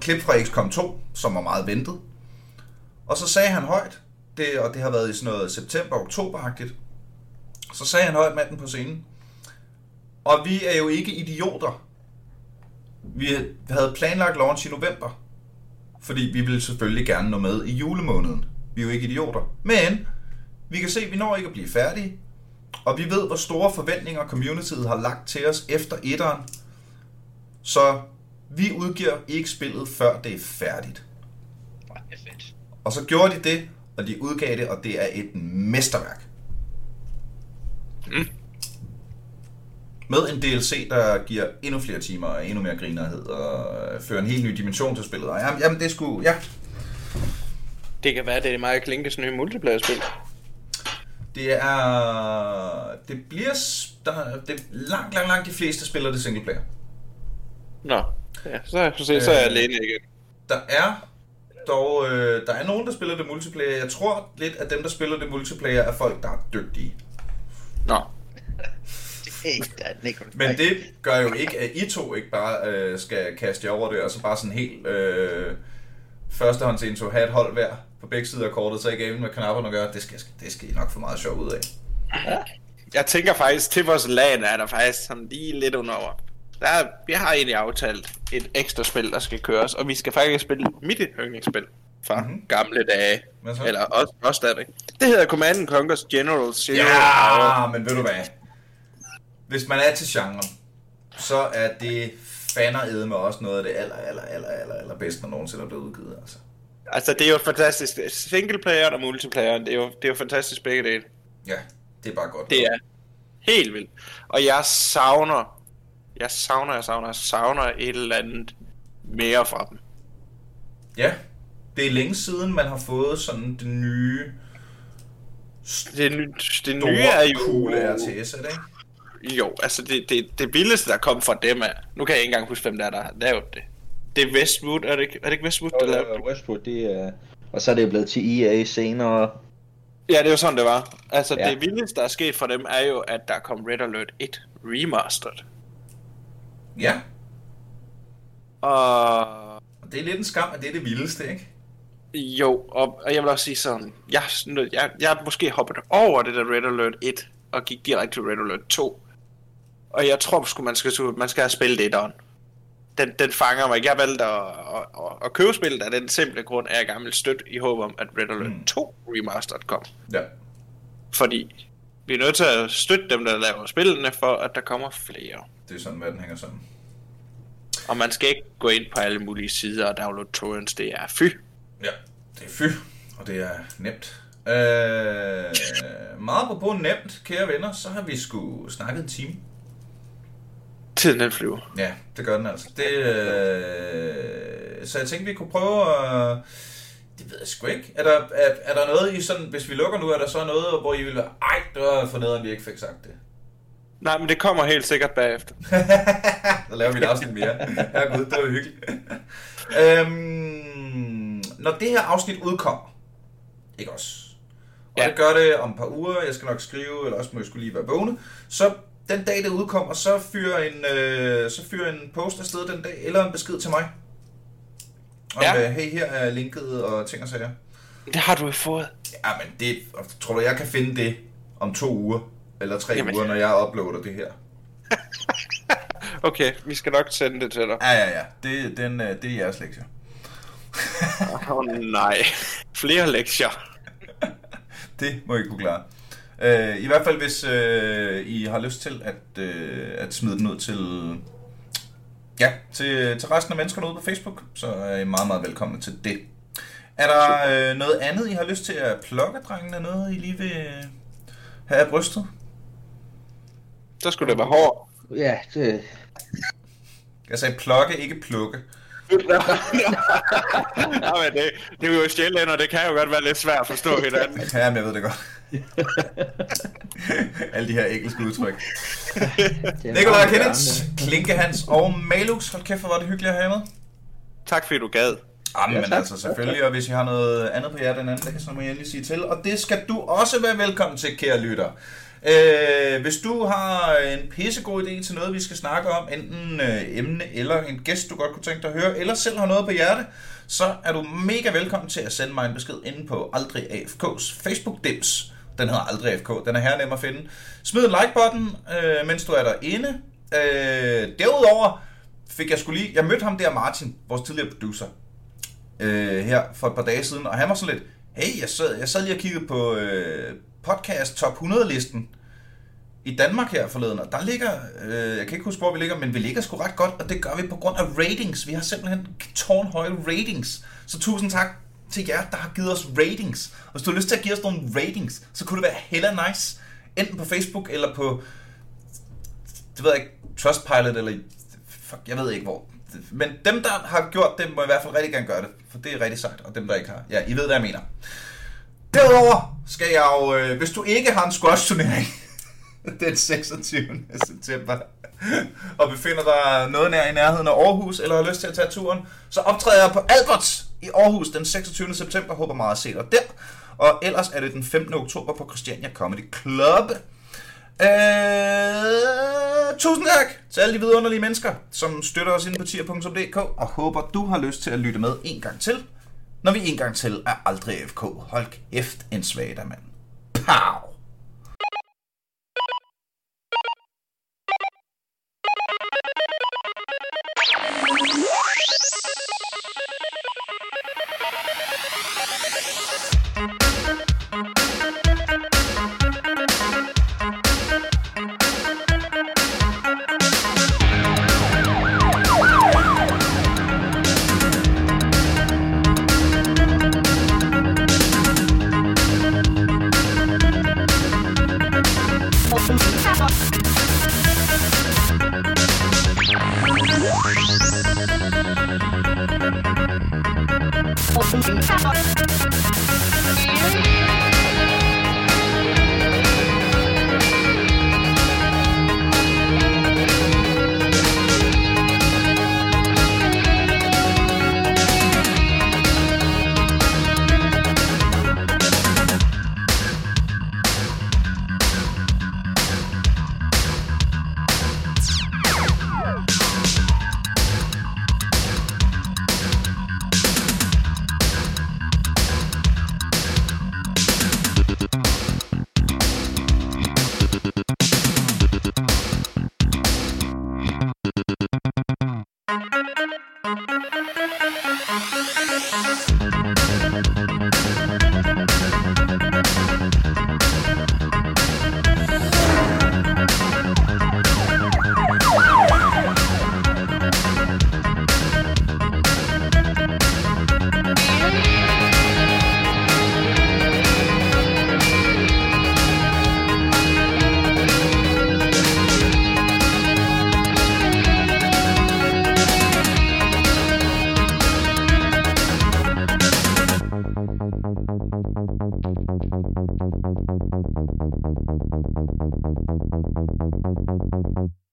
klip fra XCOM 2, som var meget ventet. Og så sagde han højt, det, og det har været i sådan noget september-oktober-agtigt, så sagde han højt manden på scenen, og vi er jo ikke idioter. Vi havde planlagt launch i november, fordi vi ville selvfølgelig gerne nå med i julemåneden. Vi er jo ikke idioter. Men vi kan se, at vi når ikke at blive færdige, og vi ved, hvor store forventninger communityet har lagt til os efter etteren. Så vi udgiver ikke spillet, før det er færdigt. Og så gjorde de det, og de udgav det, og det er et mesterværk. Mm. Med en DLC, der giver endnu flere timer og endnu mere grinerhed, og fører en helt ny dimension til spillet. Og jamen, jamen det skulle, ja. Det kan være, det er Mario Klinkes nye multiplayer-spil. Det er... Det bliver... Der, det, langt, langt, langt de fleste spiller det single player. Nå. Ja, så, så, så, så er jeg alene igen. Der er dog, øh, der er nogen, der spiller det multiplayer. Jeg tror lidt, at dem, der spiller det multiplayer, er folk, der er dygtige. Nå. Men det gør jo ikke, at I to ikke bare øh, skal kaste jer over det, og så bare sådan helt øh, førstehåndsintro, have et hold hver på begge sider af kortet, så ikke med knapperne og gøre, det skal, det skal I nok få meget sjov ud af. Ja. Jeg tænker faktisk, til vores lag er der faktisk sådan lige lidt under over. Der er, vi har egentlig aftalt et ekstra spil, der skal køres, og vi skal faktisk spille mit yndlingsspil fra mm-hmm. gamle dage. Eller også, også stadigvæk. Det hedder Command Conquer's General Zero. Ja, men ved du hvad? Hvis man er til genren, så er det fander med også noget af det aller, aller, aller, aller, aller bedste, der nogensinde er blevet udgivet. Altså. altså, det er jo fantastisk. Single player og multiplayer, det er jo, det er jo fantastisk begge dele. Ja, det er bare godt. Det er helt vildt. Og jeg savner jeg savner, jeg savner, jeg savner et eller andet mere fra dem. Ja, det er længe siden, man har fået sådan det nye... Det, det nye er jo... Cool RTS, er det ikke? Jo, altså det, det, det vildeste, der kom fra dem er... Nu kan jeg ikke engang huske, hvem der, er, der har lavet det. Det er Westwood, er det ikke, er det ikke Westwood, der lavede det? Westwood, det er... Og så er det jo blevet til EA senere. Ja, det er jo sådan, det var. Altså, ja. det vildeste, der er sket for dem, er jo, at der kom Red Alert 1 Remastered. Ja. Og... Det er lidt en skam, at det er det vildeste, ikke? Jo, og, og jeg vil også sige sådan, jeg, jeg, jeg har måske hoppet over det der Red Alert 1, og gik direkte til Red Alert 2. Og jeg tror sgu, man skal, man skal have spillet det Den, den fanger mig. Jeg valgte at, at, at, at købe spillet af den simple grund, at jeg gammel støt i håb om, at Red Alert mm. 2 Remastered kom. Ja. Fordi vi er nødt til at støtte dem, der laver spillene, for at der kommer flere. Det er sådan, hvad den hænger sammen. Og man skal ikke gå ind på alle mulige sider og downloade torrents, det er fy. Ja, det er fy, og det er nemt. Øh, meget på nemt, kære venner, så har vi sgu snakket en time. Tiden den flyver. Ja, det gør den altså. Det, øh, så jeg tænkte, vi kunne prøve at... Det ved jeg sgu ikke. Er der, er, er der noget i sådan... Hvis vi lukker nu, er der så noget, hvor I vil... Ej, det var for noget, vi ikke fik sagt det. Nej, men det kommer helt sikkert bagefter. [laughs] så laver vi et afsnit mere. Ja, gud, det var hyggeligt. øhm, når det her afsnit udkommer, ikke også? Og ja. det gør det om et par uger, jeg skal nok skrive, eller også må jeg skulle lige være vågne. Så den dag, det udkommer, så fyrer en, øh, så fyrer en post afsted den dag, eller en besked til mig. Om, ja. øh, hey, her er linket og ting og sager. Det har du jo fået. Ja, men det, tror du, jeg kan finde det om to uger, eller tre Jamen. uger, når jeg uploader det her? [laughs] okay, vi skal nok sende det til dig. Ja, ja, ja. Det, den, øh, det er jeres lektie. Åh oh, nej. Flere lektier. [laughs] det må I kunne klare. Uh, I hvert fald, hvis uh, I har lyst til at, uh, at smide den ud til, ja, til, til resten af menneskerne ude på Facebook, så er I meget, meget velkomne til det. Er der uh, noget andet, I har lyst til at plukke, drengene? Noget, I lige vil have af brystet? Så skulle det være hård. Ja, det... Jeg sagde plukke, ikke plukke. Ja, men det, det er jo sjældent, og det kan jo godt være lidt svært at forstå hinanden. ja, men jeg ved det godt. [laughs] Alle de her engelske udtryk. Nikolaj Kenneth, Klinke Hans og Malux. Hold kæft, hvor var det hyggeligt at have med. Tak fordi du gad. Jamen ja, altså selvfølgelig, og hvis I har noget andet på jer den anden så må jeg endelig sige til. Og det skal du også være velkommen til, kære lytter. Øh, hvis du har en pissegod idé til noget, vi skal snakke om, enten øh, emne eller en gæst, du godt kunne tænke dig at høre, eller selv har noget på hjerte, så er du mega velkommen til at sende mig en besked inde på Aldrig AFK's Facebook-dims. Den hedder Aldrig AFK, den er her nem at finde. Smid en like-button, øh, mens du er derinde. Øh, derudover fik jeg skulle lige, jeg mødte ham der Martin, vores tidligere producer, øh, her for et par dage siden, og han var sådan lidt, hey, jeg sad, jeg sad lige og kiggede på øh, podcast top 100-listen i Danmark her forleden, og der ligger, øh, jeg kan ikke huske, hvor vi ligger, men vi ligger sgu ret godt, og det gør vi på grund af ratings. Vi har simpelthen tårnhøje ratings. Så tusind tak til jer, der har givet os ratings. Og hvis du har lyst til at give os nogle ratings, så kunne det være hella nice, enten på Facebook eller på, det ved jeg ikke, Trustpilot, eller fuck, jeg ved ikke hvor. Men dem, der har gjort det, må i hvert fald rigtig gerne gøre det, for det er rigtig sejt, og dem, der ikke har, ja, I ved, hvad jeg mener. Derudover skal jeg jo, øh, hvis du ikke har en squash-turnering [laughs] den 26. september, og befinder dig noget nær i nærheden af Aarhus, eller har lyst til at tage turen, så optræder jeg på Alberts i Aarhus den 26. september. Håber meget at se dig der. Og ellers er det den 15. oktober på Christiania Comedy Club. Øh, tusind tak til alle de vidunderlige mennesker, som støtter os inde på tier.dk, og håber du har lyst til at lytte med en gang til når vi en gang til er aldrig FK. Hold kæft, en svag mand. Pow!